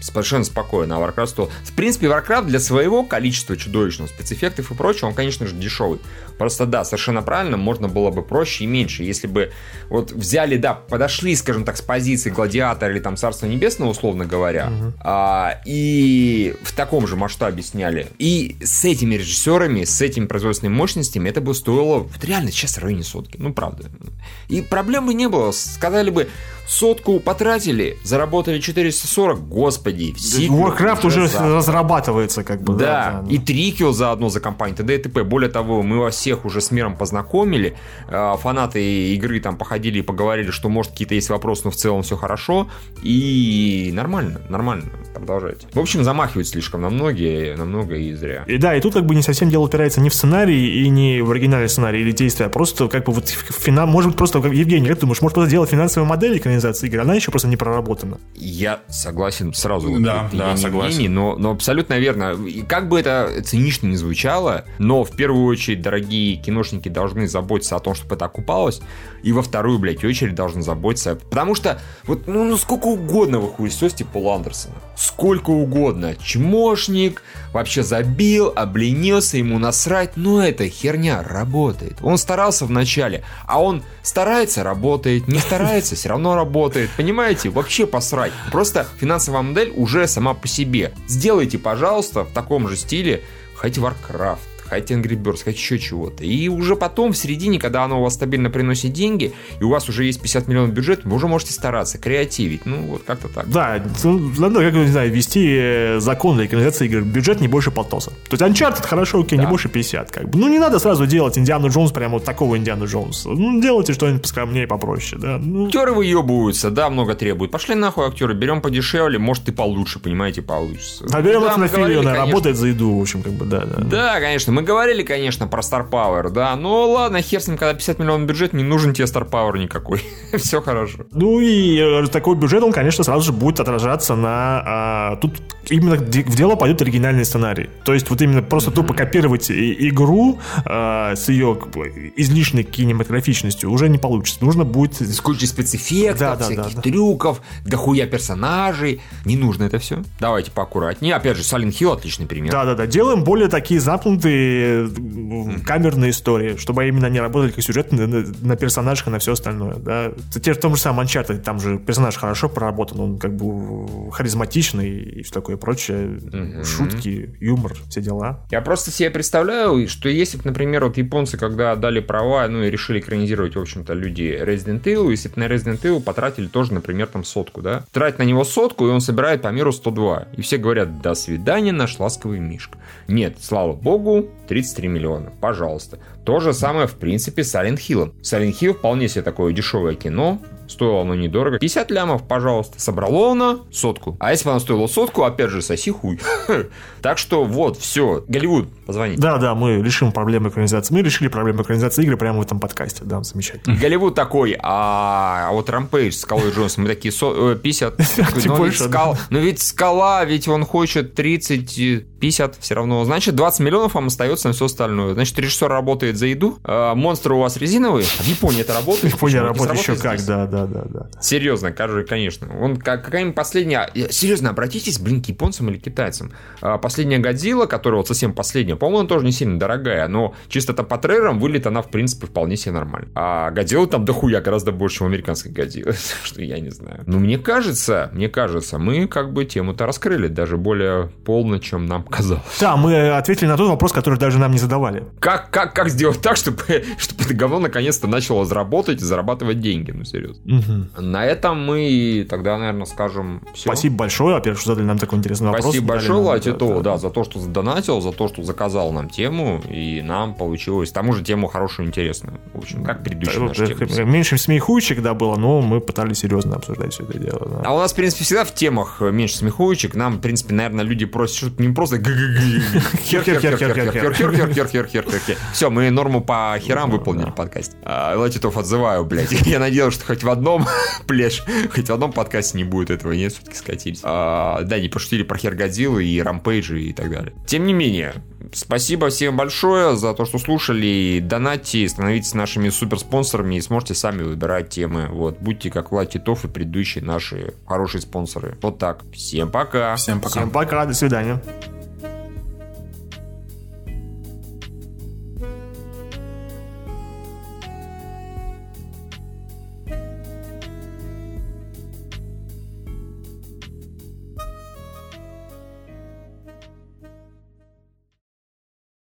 Совершенно спокойно. А Warcraft стоил... В принципе, Warcraft для своего количества чудовищного спецэффектов и прочего, он, конечно же, дешевый. Просто, да, совершенно правильно, можно было бы проще и меньше. Если бы вот взяли, да, подошли, скажем так, с позиции Гладиатора или там Царства Небесного, условно говоря, угу. а, и в таком же масштабе сняли. И с этими режиссерами, с этими производственными мощностями это бы стоило вот реально сейчас в районе сотки. Ну, правда. И проблемы не было. Сказали бы, сотку потратили, заработали 440, господи. Warcraft уже за... разрабатывается, как бы. Да, да, да. и Трикио заодно за компанию, т.д. и т.п. Более того, мы вас всех уже с миром познакомили, а, фанаты игры там походили и поговорили, что может какие-то есть вопросы, но в целом все хорошо, и нормально, нормально, продолжайте. В общем, замахивают слишком на многие, на много и зря. И да, и тут как бы не совсем дело упирается не в сценарий и не в оригинальный сценарий или действия, а просто как бы вот финал, может быть просто, как Евгений, как ты думаешь, может просто делать финансовую модель экранизации игры, она еще просто не проработана. Я согласен сразу. Да, да, согласен. Евгений, но, но абсолютно верно. и как бы это цинично не звучало, но в первую очередь дорогие киношники должны заботиться о том, чтобы это окупалось, и во вторую, блядь, очередь должны заботиться. Потому что, вот, ну, ну сколько угодно вы хуесосите Пол Андерсона. Сколько угодно. Чмошник, вообще забил, обленился, ему насрать. Но эта херня работает. Он старался вначале, а он старается, работает. Не старается, все равно работает. Понимаете? Вообще посрать. Просто финансовая модель уже сама по себе. Сделайте, пожалуйста, в таком же стиле хоть Warcraft, хотите Angry Birds, хотите еще чего-то. И уже потом, в середине, когда оно у вас стабильно приносит деньги, и у вас уже есть 50 миллионов бюджет, вы уже можете стараться, креативить. Ну, вот как-то так. Да, ну, надо, как, не знаю, ввести э, закон для экранизации игр. Бюджет не больше полтоса. То есть Uncharted хорошо, окей, да. не больше 50. Как бы. Ну, не надо сразу делать Индиану Джонс, прямо вот такого Индиану Джонса. Ну, делайте что-нибудь поскромнее, попроще, да. Ну... Актеры выебываются, да, много требуют. Пошли нахуй актеры, берем подешевле, может и получше, понимаете, получится. А берем да, на Филиона, работает за еду, в общем, как бы, да, да. Да, конечно, мы говорили, конечно, про Star Power, да. Но ладно, хер с ним, когда 50 миллионов бюджет, не нужен тебе Star Power никакой. Все хорошо. Ну и э, такой бюджет, он, конечно, сразу же будет отражаться на... А, тут именно в дело пойдет оригинальный сценарий. То есть вот именно просто тупо копировать игру а, с ее излишней кинематографичностью уже не получится. Нужно будет... С кучей спецэффектов, да, да, всяких да, трюков, дохуя персонажей. Не нужно это все. Давайте поаккуратнее. Опять же, Silent Hill отличный пример. Да-да-да. Делаем более такие камерные истории, чтобы именно они работали как сюжет на, на персонажах и на все остальное. Да. Те в том же самом Uncharted, там же персонаж хорошо проработан, он как бы харизматичный и все такое прочее. Угу. Шутки, юмор, все дела. Я просто себе представляю, что если бы, например, вот японцы, когда дали права, ну и решили экранизировать, в общем-то, люди Resident Evil, если бы на Resident Evil потратили тоже, например, там сотку, да? Тратить на него сотку, и он собирает по миру 102. И все говорят, до свидания, наш ласковый мишка. Нет, слава богу, 33 миллиона. Пожалуйста. То же самое, в принципе, с Silent Hill. Silent Hill вполне себе такое дешевое кино, Стоило оно недорого. 50 лямов, пожалуйста. Собрало оно сотку. А если бы оно стоило сотку, опять же, соси хуй. так что вот, все. Голливуд, позвони. Да, да, мы решим проблемы экранизации. Мы решили проблему экранизации игры прямо в этом подкасте. Да, замечательно. Голливуд такой, а, а вот Рампейдж с Скалой Джонсом, мы такие 50. Но ведь, скал... Но ведь Скала, ведь он хочет 30, 50 все равно. Значит, 20 миллионов вам остается на все остальное. Значит, режиссер работает за еду, а монстры у вас резиновые. В Японии это работает. В Японии работает еще как, да, да да, да, да. Серьезно, конечно. Он как, какая-нибудь последняя... Серьезно, обратитесь, блин, к японцам или китайцам. А, последняя Годзилла, которая вот совсем последняя, по-моему, она тоже не сильно дорогая, но чисто там по трейлерам выглядит она, в принципе, вполне себе нормально. А Годзилла там дохуя гораздо больше, чем американской Годзиллы. что я не знаю. Но мне кажется, мне кажется, мы как бы тему-то раскрыли даже более полно, чем нам казалось. Да, мы ответили на тот вопрос, который даже нам не задавали. Как, как, как сделать так, чтобы, чтобы это говно наконец-то начало заработать и зарабатывать деньги? Ну, серьезно. Угу. На этом мы тогда, наверное, скажем все. Спасибо большое, во-первых, что задали нам такой интересный вопрос. Спасибо большое, Латитову, да, за то, что задонатил, за то, что заказал нам тему, и нам получилось, тому же тему хорошую, интересную. В общем, как предыдущая наша тема. Меньше смехуечек, да, было, но мы пытались серьезно обсуждать все это дело. Да. А у нас, в принципе, всегда в темах меньше смехуечек. Нам, в принципе, наверное, люди просят что-то не просто все, мы норму по херам выполнили подкаст. Латитов отзываю, блядь. Я надеялся, что хоть в одном плешь, хоть в одном подкасте не будет этого, нет, все-таки скатились. А, да, не пошутили про Хергодзиллы и Рампейджи и так далее. Тем не менее, спасибо всем большое за то, что слушали. Донатьте, становитесь нашими суперспонсорами и сможете сами выбирать темы. Вот, будьте как Влад Титов и предыдущие наши хорошие спонсоры. Вот так. Всем пока. Всем пока. Всем пока, до свидания.